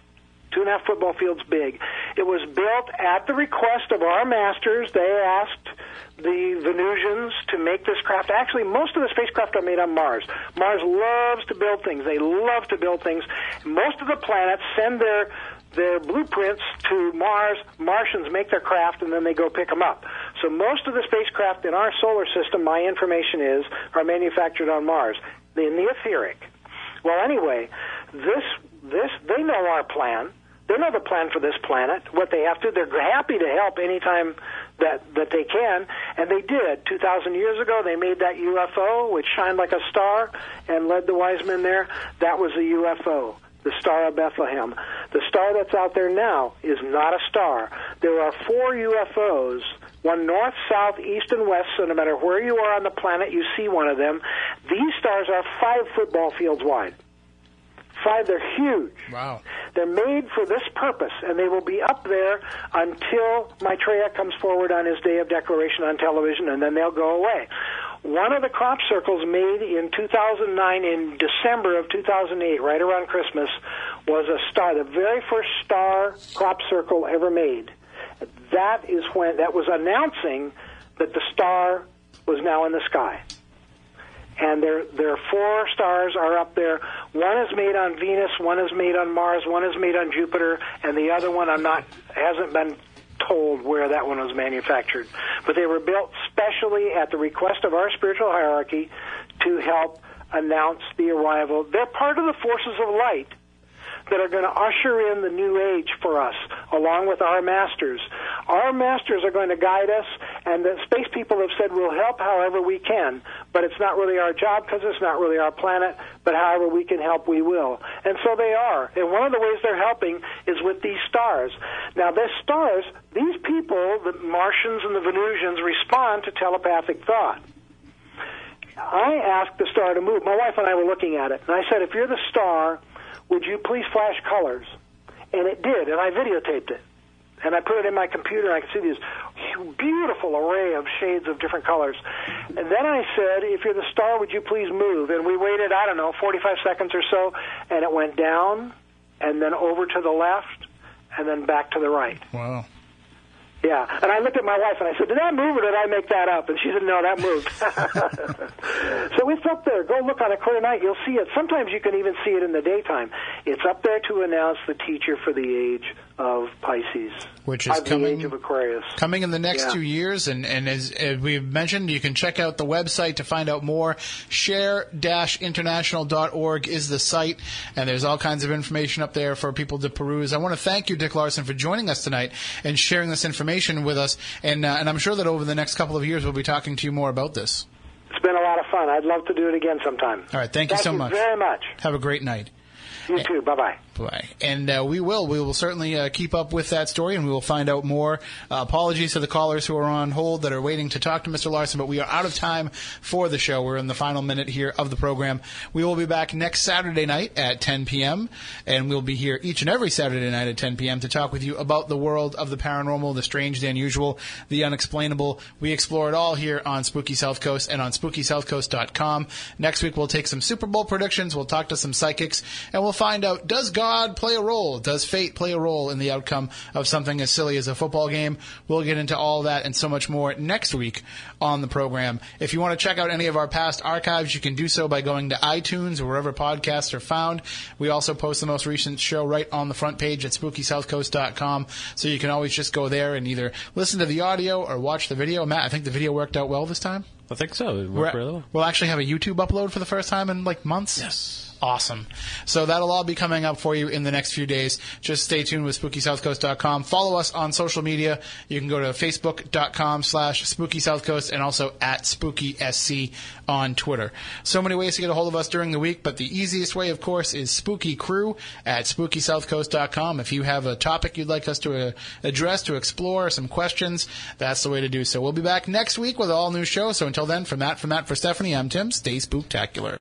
[SPEAKER 6] two and a half football fields big. It was built at the request of our masters. They asked the Venusians to make this craft. Actually, most of the spacecraft are made on Mars. Mars loves to build things. They love to build things. Most of the planets send their their blueprints to Mars. Martians make their craft and then they go pick them up. So most of the spacecraft in our solar system, my information is, are manufactured on Mars. In the etheric. Well, anyway, this this they know our plan. They know the plan for this planet, what they have to. They're happy to help anytime that that they can, and they did. Two thousand years ago, they made that UFO, which shined like a star and led the wise men there. That was a UFO, the Star of Bethlehem. The star that's out there now is not a star. There are four UFOs. One north, south, east, and west, so no matter where you are on the planet, you see one of them. These stars are five football fields wide. Five, they're huge.
[SPEAKER 1] Wow.
[SPEAKER 6] They're made for this purpose, and they will be up there until Maitreya comes forward on his day of declaration on television, and then they'll go away. One of the crop circles made in 2009, in December of 2008, right around Christmas, was a star, the very first star crop circle ever made. That is when, that was announcing that the star was now in the sky and there there are four stars are up there. One is made on Venus, one is made on Mars, one is made on Jupiter, and the other one I'm not hasn't been told where that one was manufactured. But they were built specially at the request of our spiritual hierarchy to help announce the arrival. They're part of the forces of light that are going to usher in the new age for us, along with our masters. Our masters are going to guide us, and the space people have said we'll help however we can, but it's not really our job because it's not really our planet, but however we can help, we will. And so they are. And one of the ways they're helping is with these stars. Now, these stars, these people, the Martians and the Venusians, respond to telepathic thought. I asked the star to move. My wife and I were looking at it, and I said, if you're the star, would you please flash colors? And it did, and I videotaped it. And I put it in my computer, and I could see this beautiful array of shades of different colors. And then I said, if you're the star, would you please move? And we waited, I don't know, 45 seconds or so, and it went down, and then over to the left, and then back to the right.
[SPEAKER 1] Wow.
[SPEAKER 6] Yeah, and I looked at my wife and I said, "Did that move or did I make that up?" And she said, "No, that moved." so it's up there. Go look on a clear night. You'll see it. Sometimes you can even see it in the daytime. It's up there to announce the teacher for the age of Pisces,
[SPEAKER 1] Which is coming-
[SPEAKER 6] the age of Aquarius.
[SPEAKER 1] coming in the next
[SPEAKER 6] Yeah.
[SPEAKER 1] two years. And, and as, as we've mentioned, you can check out the website to find out more. Share-international.org is the site, and there's all kinds of information up there for people to peruse. I want to thank you, Dick Larson, for joining us tonight and sharing this information with us. And, uh, and I'm sure that over the next couple of years, we'll be talking to you more about this.
[SPEAKER 6] It's been a lot of fun. I'd love to do it again sometime.
[SPEAKER 1] All right, thank you so much.
[SPEAKER 6] very much.
[SPEAKER 1] Have a great night.
[SPEAKER 6] You too. Bye bye.
[SPEAKER 1] Bye. And uh, we will. We will certainly uh, keep up with that story, and we will find out more. Uh, apologies to the callers who are on hold that are waiting to talk to Mr. Larson, but we are out of time for the show. We're in the final minute here of the program. We will be back next Saturday night at 10 p.m., and we'll be here each and every Saturday night at 10 p.m. to talk with you about the world of the paranormal, the strange, the unusual, the unexplainable. We explore it all here on Spooky South Coast and on SpookySouthCoast.com. Next week, we'll take some Super Bowl predictions. We'll talk to some psychics, and we'll find out does God play a role? Does fate play a role in the outcome of something as silly as a football game? We'll get into all that and so much more next week on the program. If you want to check out any of our past archives, you can do so by going to iTunes or wherever podcasts are found. We also post the most recent show right on the front page at SpookySouthCoast.com, so you can always just go there and either listen to the audio or watch the video. Matt, I think the video worked out well this time.
[SPEAKER 3] I think so. It worked really well.
[SPEAKER 1] We'll actually have a YouTube upload for the first time in like months.
[SPEAKER 3] Yes.
[SPEAKER 1] Awesome. So that'll all be coming up for you in the next few days. Just stay tuned with SpookySouthCoast.com. Follow us on social media. You can go to Facebook.com slash Spooky South Coast and also at SpookySC on Twitter. So many ways to get a hold of us during the week, but the easiest way, of course, is Spooky Crew at SpookySouthCoast.com. If you have a topic you'd like us to uh, address, to explore, some questions, that's the way to do so. We'll be back next week with an all new show. So until then, for Matt, for Matt, for Stephanie, I'm Tim. Stay spooktacular.